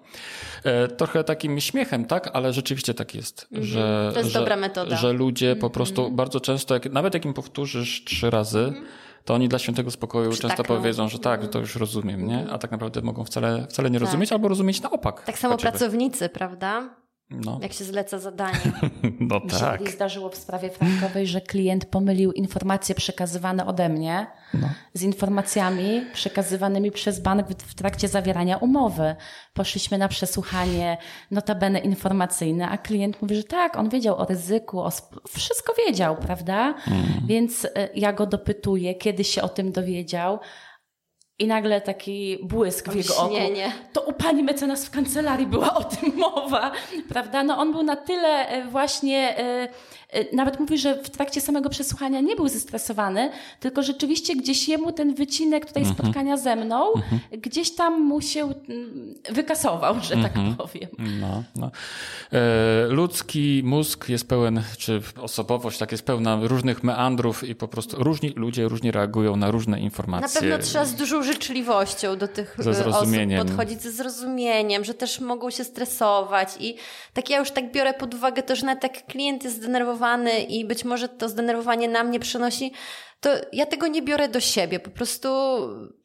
E, trochę takim śmiechem, tak? Ale rzeczywiście tak jest. Mm -hmm. że, to jest że, dobra metoda. Że ludzie mm -hmm. po prostu mhm. bardzo często, jak, nawet jak im powtórzysz trzy razy, mhm to oni dla świętego spokoju często powiedzą, że tak, to już rozumiem, nie? A tak naprawdę mogą wcale, wcale nie tak. rozumieć albo rozumieć na opak. Tak samo pracownicy, prawda? No. Jak się zleca zadanie. No Mi tak. się zdarzyło w sprawie frankowej, że klient pomylił informacje przekazywane ode mnie no. z informacjami przekazywanymi przez bank w, trakcie zawierania umowy. Poszliśmy na przesłuchanie notabene informacyjne, a klient mówi, że tak, on wiedział o ryzyku, o wszystko wiedział, prawda? Mm. Więc e, ja go dopytuję, kiedy się o tym dowiedział, i nagle taki błysk w jego oku. To u pani mecenas w kancelarii była o tym mowa, prawda? No on był na tyle e, właśnie e, nawet mówi, że w trakcie samego przesłuchania nie był zestresowany, tylko rzeczywiście gdzieś jemu ten wycinek tutaj mhm. spotkania ze mną, mhm. gdzieś tam mu się mm, wykasował, że tak mhm. powiem. No, no. E, ludzki mózg jest pełen, czy osobowość tak jest pełna różnych meandrów i po prostu różni ludzie różnie reagują na różne informacje. Na pewno trzeba z dużą życzliwością do tych ze e, osób podchodzić, ze zrozumieniem, że też mogą się stresować i tak ja już tak biorę pod uwagę to, że nawet jak klient jest zdenerwowany zdenerwowany i być może to zdenerwowanie na mnie przenosi to ja tego nie biorę do siebie. Po prostu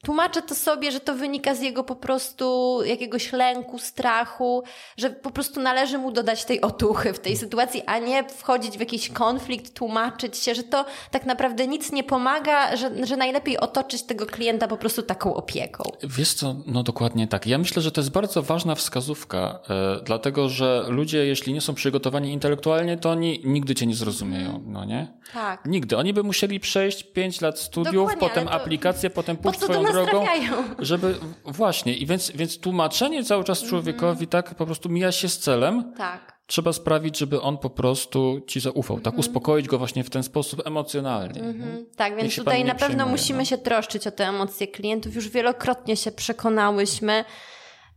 tłumaczę to sobie, że to wynika z jego po prostu jakiegoś lęku, strachu, że po prostu należy mu dodać tej otuchy w tej sytuacji, a nie wchodzić w jakiś konflikt, tłumaczyć się, że to tak naprawdę nic nie pomaga, że, że najlepiej otoczyć tego klienta po prostu taką opieką. Wiesz co, no dokładnie tak. Ja myślę, że to jest bardzo ważna wskazówka, e, dlatego że ludzie, jeśli nie są przygotowani intelektualnie, to oni nigdy cię nie zrozumieją, no nie? Tak. Nigdy. Oni by musieli przejść 5 lat studiów, Dokładnie, potem aplikację, potem pójść swoją drogą. Żeby, właśnie, i więc, więc tłumaczenie cały czas mhm. człowiekowi mm. tak po prostu mija się z celem. Tak. Trzeba sprawić, żeby on po prostu ci zaufał, mm. tak mhm. uspokoić go właśnie w ten sposób emocjonalnie. Mm-hmm. Tak, więc tutaj na pewno musimy no. się troszczyć o te emocje klientów. Już wielokrotnie się przekonałyśmy.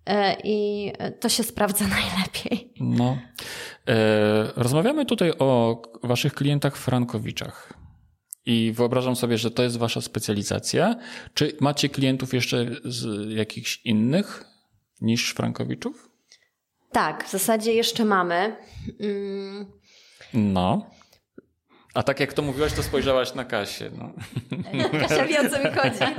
E, I to się sprawdza najlepiej. No. E, rozmawiamy tutaj o waszych klientach frankowiczach. I wyobrażam sobie, że to jest wasza specjalizacja. Czy macie klientów jeszcze z jakichś innych niż Frankowiczów? Tak, w zasadzie jeszcze mamy. Mm. No. A tak jak to mówiłaś, to spojrzałaś na Kasię. No. Kasia wie, o co mi chodzi.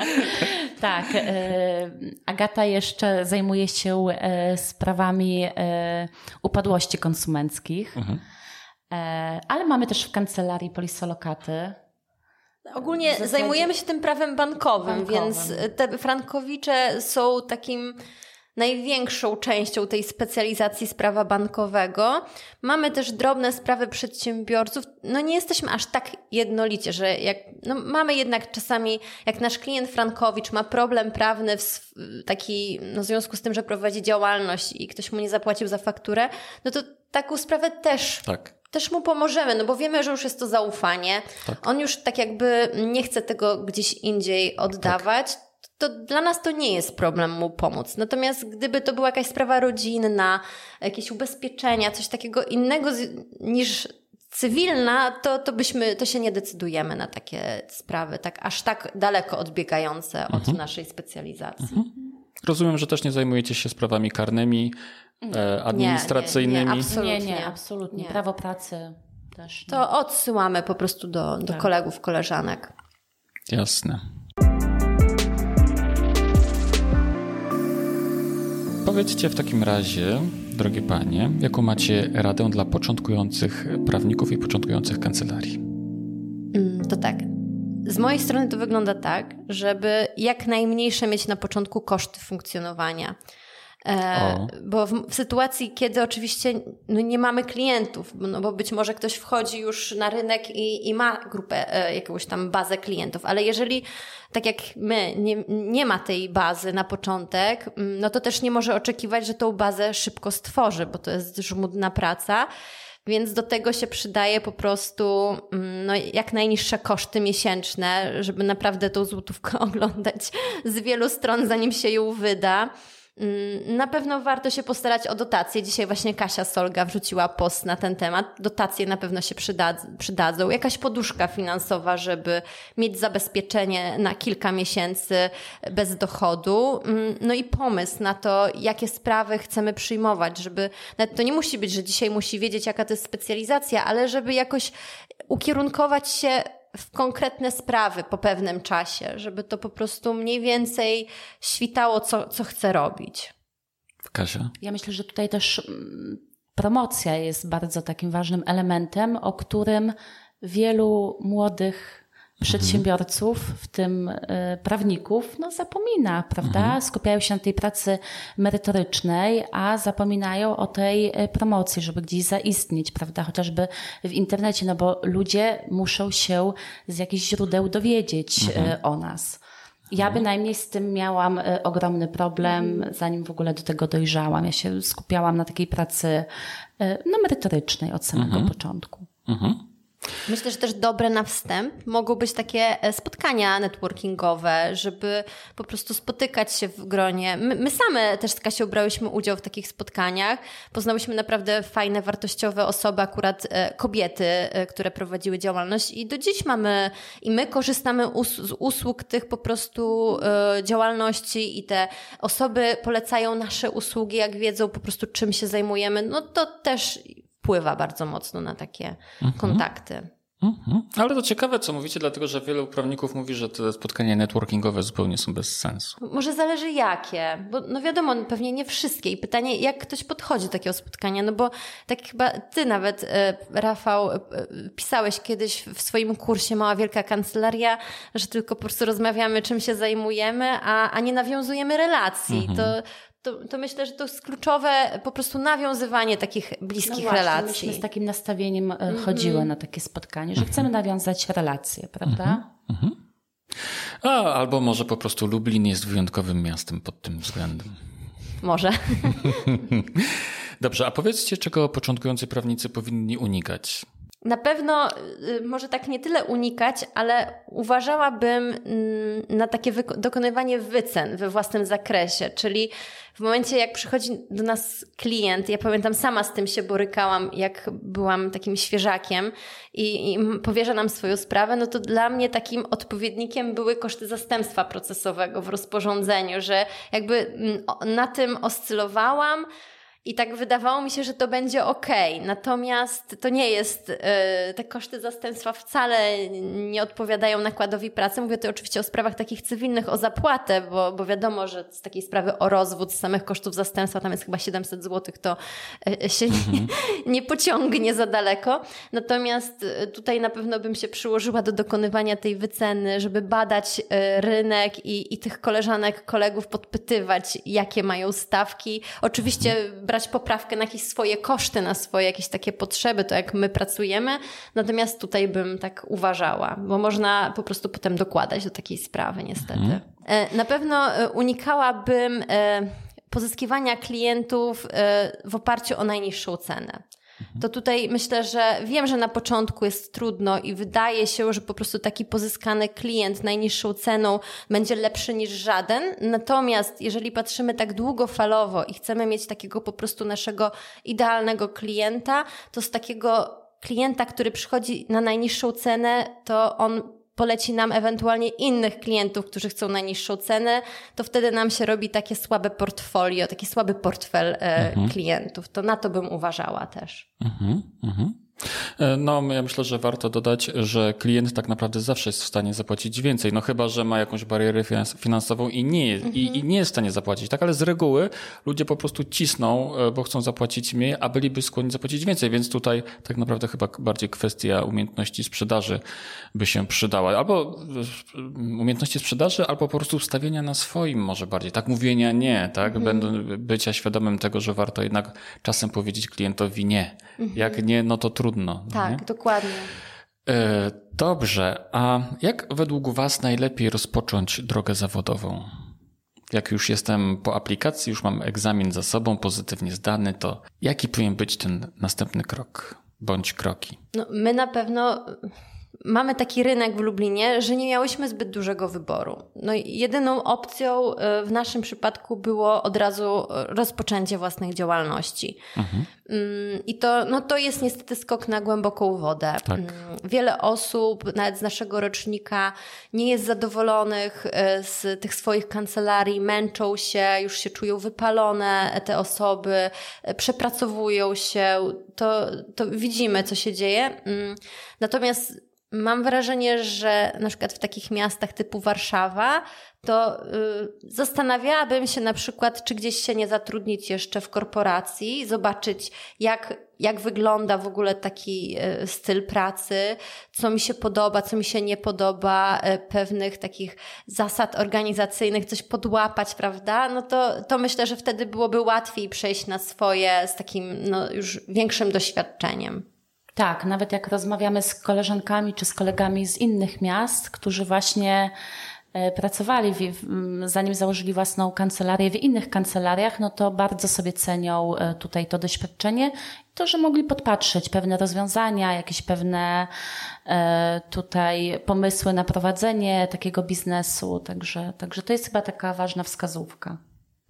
tak. E, Agata jeszcze zajmuje się e, sprawami e, upadłości konsumenckich. Mhm. Ale mamy też w kancelarii polisolokaty. Ogólnie zasadzie... zajmujemy się tym prawem bankowym, bankowym, więc te frankowicze są takim największą częścią tej specjalizacji z prawa bankowego. Mamy też drobne sprawy przedsiębiorców. No nie jesteśmy aż tak jednolicie, że jak, no mamy jednak czasami, jak nasz klient Frankowicz ma problem prawny w taki, no w związku z tym, że prowadzi działalność i ktoś mu nie zapłacił za fakturę, no to taką sprawę też tak też mu pomożemy, no bo wiemy, że już jest to zaufanie. Tak. On już tak jakby nie chce tego gdzieś indziej oddawać. Tak to dla nas to nie jest problem mu pomóc. Natomiast gdyby to była jakaś sprawa rodzinna, jakieś ubezpieczenia, coś takiego innego niż cywilna, to, to byśmy, to się nie decydujemy na takie sprawy, tak aż tak daleko odbiegające od mhm. naszej specjalizacji. Mhm. Rozumiem, że też nie zajmujecie się sprawami karnymi, administracyjnymi. Nie, nie, absolutnie. Nie, nie, absolutnie. Prawo pracy też. Nie. To odsyłamy po prostu do, do tak. kolegów, koleżanek. Jasne. Powiedzcie w takim razie, drogie panie, jaką macie radę dla początkujących prawników i początkujących kancelarii? Mm, to tak. Z mojej strony to wygląda tak, żeby jak najmniejsze mieć na początku koszty funkcjonowania. E, bo w, w, sytuacji, kiedy oczywiście no nie mamy klientów, no bo być może ktoś wchodzi już na rynek i, i ma grupę, e, jakąś tam bazę klientów, ale jeżeli tak jak my, nie, nie ma tej bazy na początek, mm, no to też nie może oczekiwać, że tą bazę szybko stworzy, bo to jest żmudna praca. Więc do tego się przydaje po prostu mm, no, jak najniższe koszty miesięczne, żeby naprawdę tą złotówkę oglądać z wielu stron, zanim się ją wyda. Mm, na pewno warto się postarać o dotacje. Dzisiaj właśnie Kasia Solga wrzuciła post na ten temat. Dotacje na pewno się przydadzą. Jakaś poduszka finansowa, żeby mieć zabezpieczenie na kilka miesięcy bez dochodu. Mm, no i pomysł na to, jakie sprawy chcemy przyjmować, żeby to nie musi być, że dzisiaj musi wiedzieć, jaka to jest specjalizacja, ale żeby jakoś ukierunkować się w konkretne sprawy po pewnym czasie, żeby to po prostu mniej więcej świtało, co, co chce robić. Kasia? Ja myślę, że tutaj też mm, promocja jest bardzo takim ważnym elementem, o którym wielu młodych przedsiębiorców, w tym e, prawników, no zapomina, prawda? Mhm. Skupiają się na tej pracy merytorycznej, a zapominają o tej e, promocji, żeby gdzieś zaistnieć, prawda? Chociażby w internecie, no bo ludzie muszą się z jakichś źródeł dowiedzieć e, mhm. o nas. Ja mhm. bynajmniej z tym miałam ogromny problem, zanim w ogóle do tego dojrzałam. Ja się skupiałam na takiej pracy no, merytorycznej od samego mhm. początku. Mhm. Myślę, że też dobre na wstęp mogą być takie e, spotkania networkingowe, żeby po prostu spotykać się w gronie. My, my same też z Kasią brałyśmy udział w takich spotkaniach. Poznałyśmy naprawdę fajne, wartościowe osoby, akurat e, kobiety, e, które prowadziły działalność i do dziś mamy i my korzystamy us z usług tych po prostu działalności i te osoby polecają nasze usługi, jak wiedzą po prostu czym się zajmujemy. No to też wpływa bardzo mocno na takie mhm. kontakty. Mhm. Ale to ciekawe, co mówicie, dlatego że wielu prawników mówi, że te spotkania networkingowe zupełnie są bez sensu. Może zależy jakie, bo no wiadomo, pewnie nie wszystkie. I pytanie, jak ktoś podchodzi do takiego spotkania, no bo tak chyba ty nawet, e, Rafał, e, pisałeś kiedyś w swoim kursie Mała Wielka Kancelaria, że tylko po prostu rozmawiamy, czym się zajmujemy, a, a nie nawiązujemy relacji. Mhm. To, to, to, myślę, że to jest kluczowe po prostu nawiązywanie takich bliskich no właśnie, relacji. Myśmy z takim nastawieniem mm -hmm. chodziły na takie spotkanie, że mm -hmm. chcemy nawiązać relacje, prawda? Mm -hmm. A, albo może po prostu Lublin jest wyjątkowym miastem pod tym względem. Może. Dobrze, a powiedzcie, czego początkujący prawnicy powinni unikać? Na pewno y, może tak nie tyle unikać, ale uważałabym mm, na takie dokonywanie wycen we własnym zakresie, czyli w momencie jak przychodzi do nas klient, ja pamiętam sama z tym się borykałam, jak byłam takim świeżakiem i, i powierza nam swoją sprawę, no to dla mnie takim odpowiednikiem były koszty zastępstwa procesowego w rozporządzeniu, że jakby mm, na tym oscylowałam, I tak wydawało mi się, że to będzie ok. Natomiast to nie jest, yy, te koszty zastępstwa wcale nie odpowiadają nakładowi pracy. Mówię tu oczywiście o sprawach takich cywilnych, o zapłatę, bo, bo wiadomo, że z takiej sprawy o rozwód, z samych kosztów zastępstwa, tam jest chyba 700 zł, to yy, się mhm. nie, nie pociągnie za daleko. Natomiast tutaj na pewno bym się przyłożyła do dokonywania tej wyceny, żeby badać rynek i, i tych koleżanek, kolegów podpytywać, jakie mają stawki. Oczywiście brać poprawkę na jakieś swoje koszty, na swoje jakieś takie potrzeby, to jak my pracujemy. Natomiast tutaj bym tak uważała, bo można po prostu potem dokładać do takiej sprawy, niestety. Mhm. E, na pewno e, unikałabym e, pozyskiwania klientów w oparciu o najniższą cenę. Mhm. to tutaj myślę, że wiem, że na początku jest trudno i wydaje się, że po prostu taki pozyskany klient najniższą ceną będzie lepszy niż żaden. Natomiast jeżeli patrzymy tak długofalowo i chcemy mieć takiego po prostu naszego idealnego klienta, to z takiego klienta, który przychodzi na najniższą cenę, to on poleci nam ewentualnie innych klientów, którzy chcą najniższą cenę, to wtedy nam się robi takie słabe portfolio, taki słaby portfel e, mhm. klientów. To na to bym uważała też. Mhm, mhm. E, no, ja myślę, że warto dodać, że klient tak naprawdę zawsze jest w stanie zapłacić więcej. No chyba, że ma jakąś barierę finansową i nie, mhm. i, i, nie jest w stanie zapłacić, tak? Ale z reguły ludzie po prostu cisną, e, bo chcą zapłacić mniej, a byliby skłonni zapłacić więcej, więc tutaj tak naprawdę chyba bardziej kwestia umiejętności sprzedaży by się przydała. Albo e, umiejętności sprzedaży, albo po prostu ustawienia na swoim może bardziej. Tak mówienia nie, tak? Mhm. Będą bycia świadomym tego, że warto jednak czasem powiedzieć klientowi nie. Mhm. Jak nie, no to trudno trudno. Tak, nie? dokładnie. E, dobrze, a jak według Was najlepiej rozpocząć drogę zawodową? Jak już jestem po aplikacji, już mam egzamin za sobą, pozytywnie zdany, to jaki powinien być ten następny krok bądź kroki? No, my na pewno mamy taki rynek w Lublinie, że nie miałyśmy zbyt dużego wyboru. No jedyną opcją e, w naszym przypadku było od razu rozpoczęcie własnych działalności. Mhm. Mm, I to, no to jest niestety skok na głęboką wodę. Tak. Mm, wiele osób, nawet z naszego rocznika, nie jest zadowolonych e, z tych swoich kancelarii, męczą się, już się czują wypalone te osoby, przepracowują się. To, to widzimy, co się dzieje. Mm, natomiast Mam wrażenie, że na przykład w takich miastach typu Warszawa, to y, zastanawiałabym się na przykład, czy gdzieś się nie zatrudnić jeszcze w korporacji, zobaczyć jak, jak wygląda w ogóle taki y, styl pracy, co mi się podoba, co mi się nie podoba, y, pewnych takich zasad organizacyjnych, coś podłapać, prawda? No to, to myślę, że wtedy byłoby łatwiej przejść na swoje z takim no, już większym doświadczeniem. Tak, nawet jak rozmawiamy z koleżankami czy z kolegami z innych miast, którzy właśnie e, pracowali, zanim założyli własną kancelarię w innych kancelariach, no to bardzo sobie cenią e, tutaj to doświadczenie to, że mogli podpatrzeć pewne rozwiązania, jakieś pewne e, tutaj pomysły na prowadzenie takiego biznesu. Także, także to jest chyba taka ważna wskazówka.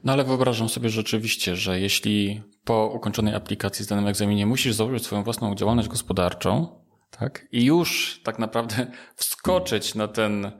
No ale wyobrażam sobie rzeczywiście, że jeśli po ukończonej aplikacji z danym egzaminie musisz założyć swoją własną działalność gospodarczą, tak? I już tak naprawdę wskoczyć na ten,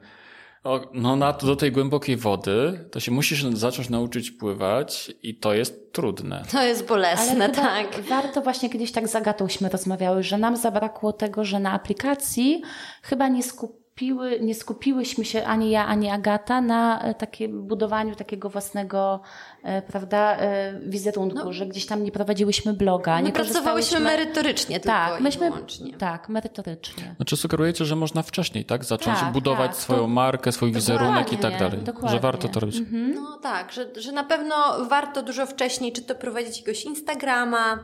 no na, do tej głębokiej wody, to się musisz zacząć nauczyć pływać i to jest trudne. To jest bolesne, tak. Warto właśnie kiedyś tak z Agatą rozmawiały, że nam zabrakło tego, że na aplikacji chyba nie skupiliśmy skupiły, nie skupiłyśmy się ani ja, ani Agata na e, takim budowaniu takiego własnego, e, prawda, e, wizerunku, no. że gdzieś tam nie prowadziłyśmy bloga. My nie pracowałyśmy merytorycznie tak, tylko myśmy, Tak, merytorycznie. Znaczy sugerujecie, że można wcześniej, tak? Zacząć tak, budować tak, swoją to, markę, swój wizerunek i tak dalej. Dokładnie. Że warto to robić. Mhm. No tak, że, że na pewno warto dużo wcześniej, czy to prowadzić jakiegoś Instagrama,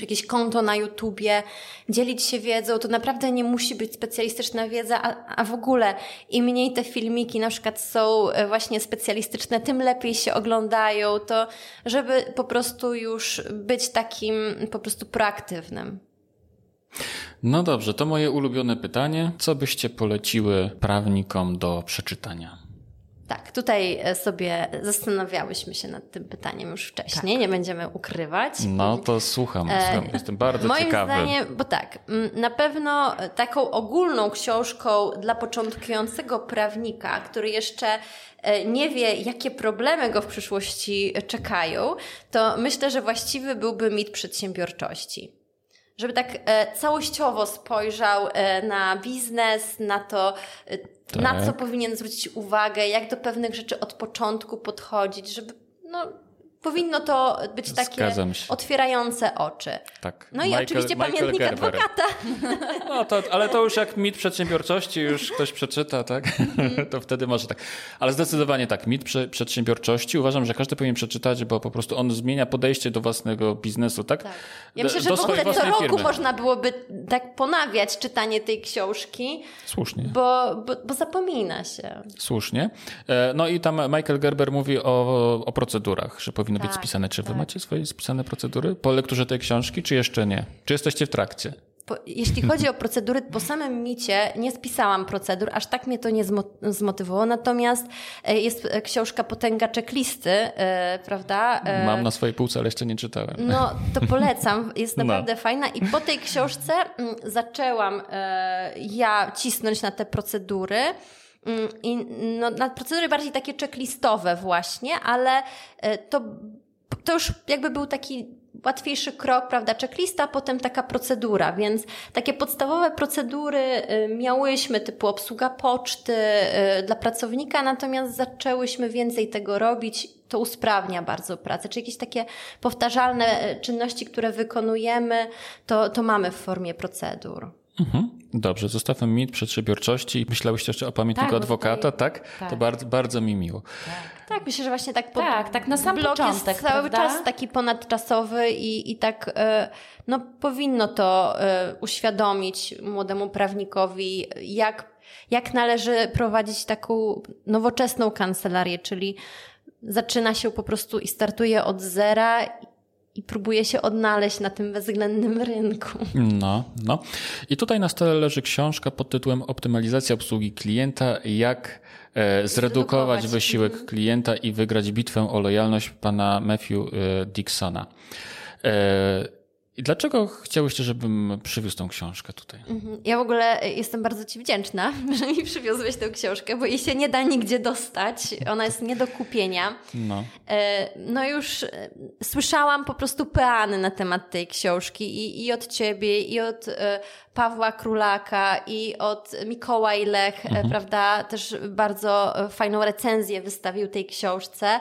czy jakieś konto na YouTubie, dzielić się wiedzą, to naprawdę nie musi być specjalistyczna wiedza, a, a w ogóle im mniej te filmiki na przykład są e, właśnie specjalistyczne, tym lepiej się oglądają, to żeby po prostu już być takim po prostu proaktywnym. No dobrze, to moje ulubione pytanie. Co byście poleciły prawnikom do przeczytania? Tak, tutaj e, sobie zastanawiałyśmy się nad tym pytaniem już wcześniej, tak. nie będziemy ukrywać. No to słucham, e, słucham. jestem bardzo Moim ciekawy. Moim zdaniem, bo tak, na pewno taką ogólną książką dla początkującego prawnika, który jeszcze e, nie wie, jakie problemy go w przyszłości czekają, to myślę, że właściwy byłby mit przedsiębiorczości żeby tak e, całościowo spojrzał e, na biznes, na to, e, tak. na co powinien zwrócić uwagę, jak do pewnych rzeczy od początku podchodzić, żeby no, powinno to być takie otwierające oczy. Tak. No Michael, i oczywiście Michael pamiętnik Gerber. adwokata. No to, ale to już jak mit przedsiębiorczości już ktoś przeczyta, tak? To wtedy może tak. Ale zdecydowanie tak, mit przedsiębiorczości uważam, że każdy powinien przeczytać, bo po prostu on zmienia podejście do własnego biznesu, tak? tak. Ja myślę, że w ogóle co roku firmy. można byłoby tak ponawiać czytanie tej książki. Słusznie. Bo, bo, bo zapomina się. Słusznie. E, no i tam Michael Gerber mówi o, o procedurach, że powinien powinno tak, być spisane. Czy wy tak. macie swoje spisane procedury po lekturze tej książki, czy jeszcze nie? Czy jesteście w trakcie? Po, jeśli chodzi o procedury, po samym micie nie spisałam procedur, aż tak mnie to nie zmotywowało. Natomiast e, jest e, książka Potęga Checklisty, e, prawda? Mam na swojej półce, ale jeszcze nie czytałem. No, to polecam. Jest no. naprawdę no. fajna. I po tej książce mm, zaczęłam ja cisnąć na te procedury. Mm, I no, na procedury bardziej takie checklistowe właśnie, ale e, to, to już jakby był taki łatwiejszy krok, prawda, checklista, potem taka procedura, więc takie podstawowe procedury e, miałyśmy, typu obsługa poczty e, dla pracownika, natomiast zaczęłyśmy więcej tego robić, to usprawnia bardzo pracę, czy jakieś takie powtarzalne czynności, które wykonujemy, to, to mamy w formie procedur. Mhm. Dobrze, zostawmy mit przedsiębiorczości i myślałyście jeszcze o pamiętniku tak, adwokata, tutaj, tak? tak? To bardzo, bardzo mi miło. Tak. tak, myślę, że właśnie tak pod... Tak, tak na sam blok początek, jest cały prawda? czas taki ponadczasowy i, i tak e, no, powinno to e, uświadomić młodemu prawnikowi, jak, jak należy prowadzić taką nowoczesną kancelarię, czyli zaczyna się po prostu i startuje od zera i próbuje się odnaleźć na tym bezwzględnym rynku. No, no. I tutaj na stole leży książka pod tytułem Optymalizacja obsługi klienta, jak e, zredukować wysiłek mhm. klienta i wygrać bitwę o lojalność pana Matthew e, Dixona. I dlaczego chciałyście, żebym przywiózł tą książkę tutaj? Mhm. Ja w ogóle jestem bardzo Ci wdzięczna, że mi przywiozłeś tę książkę, bo jej się nie da nigdzie dostać. Ona jest nie do kupienia. No, e, no już e, słyszałam po prostu peany na temat tej książki i, i od Ciebie, i od Pawła Królaka, i od Mikołaj Lech, mhm. prawda? Też bardzo fajną recenzję wystawił tej książce.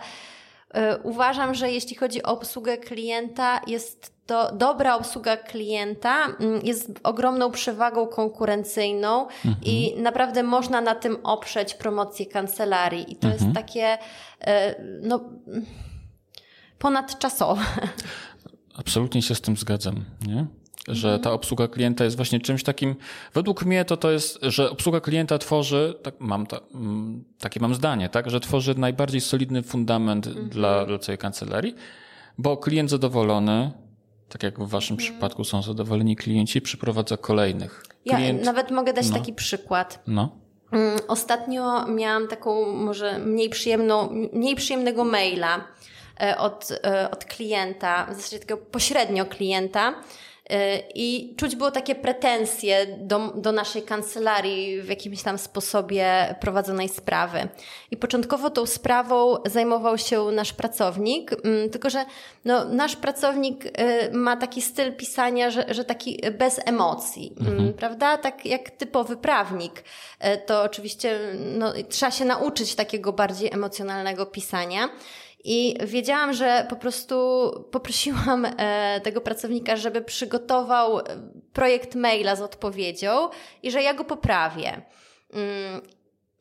Uważam, że jeśli chodzi o obsługę klienta, jest to dobra obsługa klienta mm, jest ogromną przewagą konkurencyjną mhm. i naprawdę można na tym oprzeć promocję kancelarii. I to mhm. jest takie e, no, ponadczasowe. Absolutnie się z tym zgadzam, nie? że mhm. ta obsługa klienta jest właśnie czymś takim, według mnie to to jest, że obsługa klienta tworzy, tak mam ta, mm, takie mam zdanie, tak, że tworzy najbardziej solidny fundament mhm. dla, dla całej kancelarii, bo klient zadowolony, tak jak w waszym hmm. przypadku są zadowoleni klienci, przyprowadza kolejnych. Klient... Ja nawet mogę dać no. taki przykład. No. Mm, ostatnio miałam taką może mniej przyjemną, mniej przyjemnego maila e, od, e, od klienta, w zasadzie takiego pośrednio klienta, i czuć było takie pretensje do, do naszej kancelarii w jakimś tam sposobie prowadzonej sprawy. I początkowo tą sprawą zajmował się nasz pracownik, mm, tylko że no, nasz pracownik y, ma taki styl pisania, że, że taki bez emocji, mm, mhm. prawda? Tak jak typowy prawnik. Y, to oczywiście no, trzeba się nauczyć takiego bardziej emocjonalnego pisania. I wiedziałam, że po prostu poprosiłam e, tego pracownika, żeby przygotował e, projekt maila z odpowiedzią i że ja go poprawię. Mm,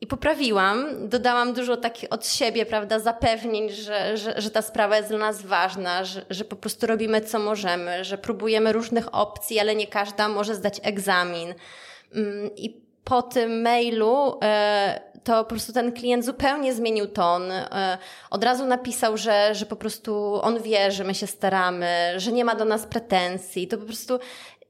I poprawiłam, dodałam dużo takich od siebie, prawda, zapewnień, że, że, że ta sprawa jest dla nas ważna, że, że po prostu robimy co możemy, że próbujemy różnych opcji, ale nie każda może zdać egzamin. Mm, I po tym mailu e, to po prostu ten klient zupełnie zmienił ton. E, od razu napisał, że, że po prostu on wie, że my się staramy, że nie ma do nas pretensji. To po prostu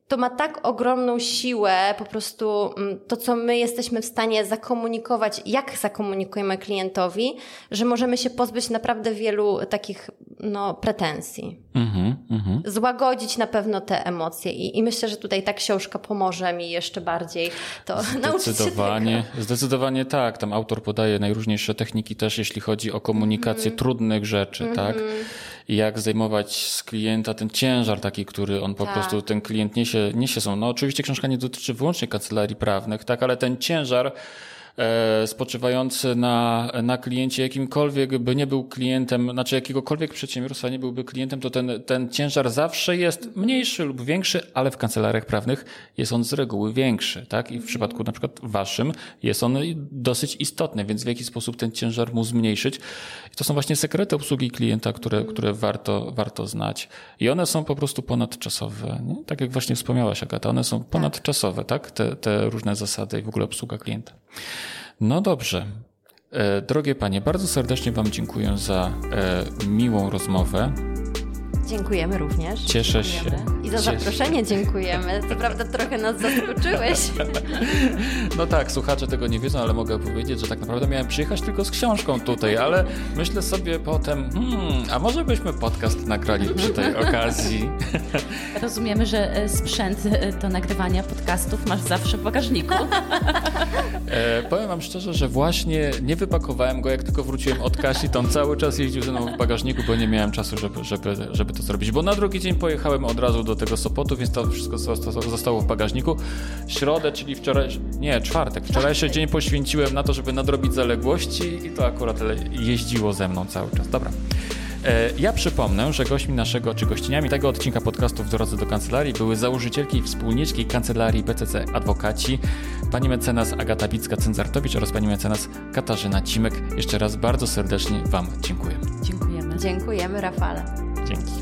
to ma tak ogromną siłę, po prostu mm, to, co my jesteśmy w stanie zakomunikować, jak zakomunikujemy klientowi, że możemy się pozbyć naprawdę wielu takich no, pretensji. Mm-hmm, mm-hmm. Złagodzić na pewno te emocje I, i, myślę, że tutaj ta książka pomoże mi jeszcze bardziej to nauczyć się tego. Zdecydowanie tak. Tam autor podaje najróżniejsze techniki też, jeśli chodzi o komunikację mm-hmm. trudnych rzeczy, tak? Mhm. I jak zdejmować z klienta ten ciężar taki, który on po tak. prostu, ten klient niesie, niesie są. No oczywiście książka nie dotyczy wyłącznie kancelarii prawnych, tak? Ale ten ciężar spoczywający na, na kliencie, jakimkolwiek by nie był klientem, znaczy jakiegokolwiek przedsiębiorstwa nie byłby klientem, to ten, ten ciężar zawsze jest mniejszy lub większy, ale w kancelariach prawnych jest on z reguły większy, tak? I w przypadku na przykład waszym jest on dosyć istotny, więc w jaki sposób ten ciężar mu zmniejszyć. I to są właśnie sekrety obsługi klienta, które, które warto, warto znać. I one są po prostu ponadczasowe. Nie? Tak jak właśnie wspomniałaś, Agata, one są ponadczasowe, tak? Te, te różne zasady i w ogóle obsługa klienta. No dobrze. E, drogie panie, bardzo serdecznie Wam dziękuję za e, miłą rozmowę. Dziękujemy również. Cieszę się. I za zaproszenie dziękujemy. Co prawda trochę nas zaskoczyłeś. No tak, słuchacze tego nie wiedzą, ale mogę powiedzieć, że tak naprawdę miałem przyjechać tylko z książką tutaj, ale myślę sobie potem, hmm, a może byśmy podcast nagrali przy tej okazji. Rozumiemy, że e, sprzęt e, do nagrywania podcastów masz zawsze w bagażniku. E, powiem wam szczerze, że właśnie nie wypakowałem go, jak tylko wróciłem od Kasi, to on cały czas jeździł ze mną w bagażniku, bo nie miałem czasu, żeby, żeby, żeby to zrobić, bo na drugi dzień pojechałem od razu do tego Sopotu, więc to wszystko zostało w bagażniku. Środę, czyli wczoraj, nie, czwartek, wczorajszy dzień poświęciłem na to, żeby nadrobić zaległości i to akurat jeździło ze mną cały czas. Dobra. E, ja przypomnę, że gośćmi naszego, czy gościniami tego odcinka podcastu w drodze do kancelarii były założycielki i wspólniczki kancelarii BCC Adwokaci, pani mecenas Agata Bicka-Cenzartowicz oraz pani mecenas Katarzyna Cimek. Jeszcze raz bardzo serdecznie Wam dziękuję. Dziękujemy. Dziękujemy, Rafale. Dzięki.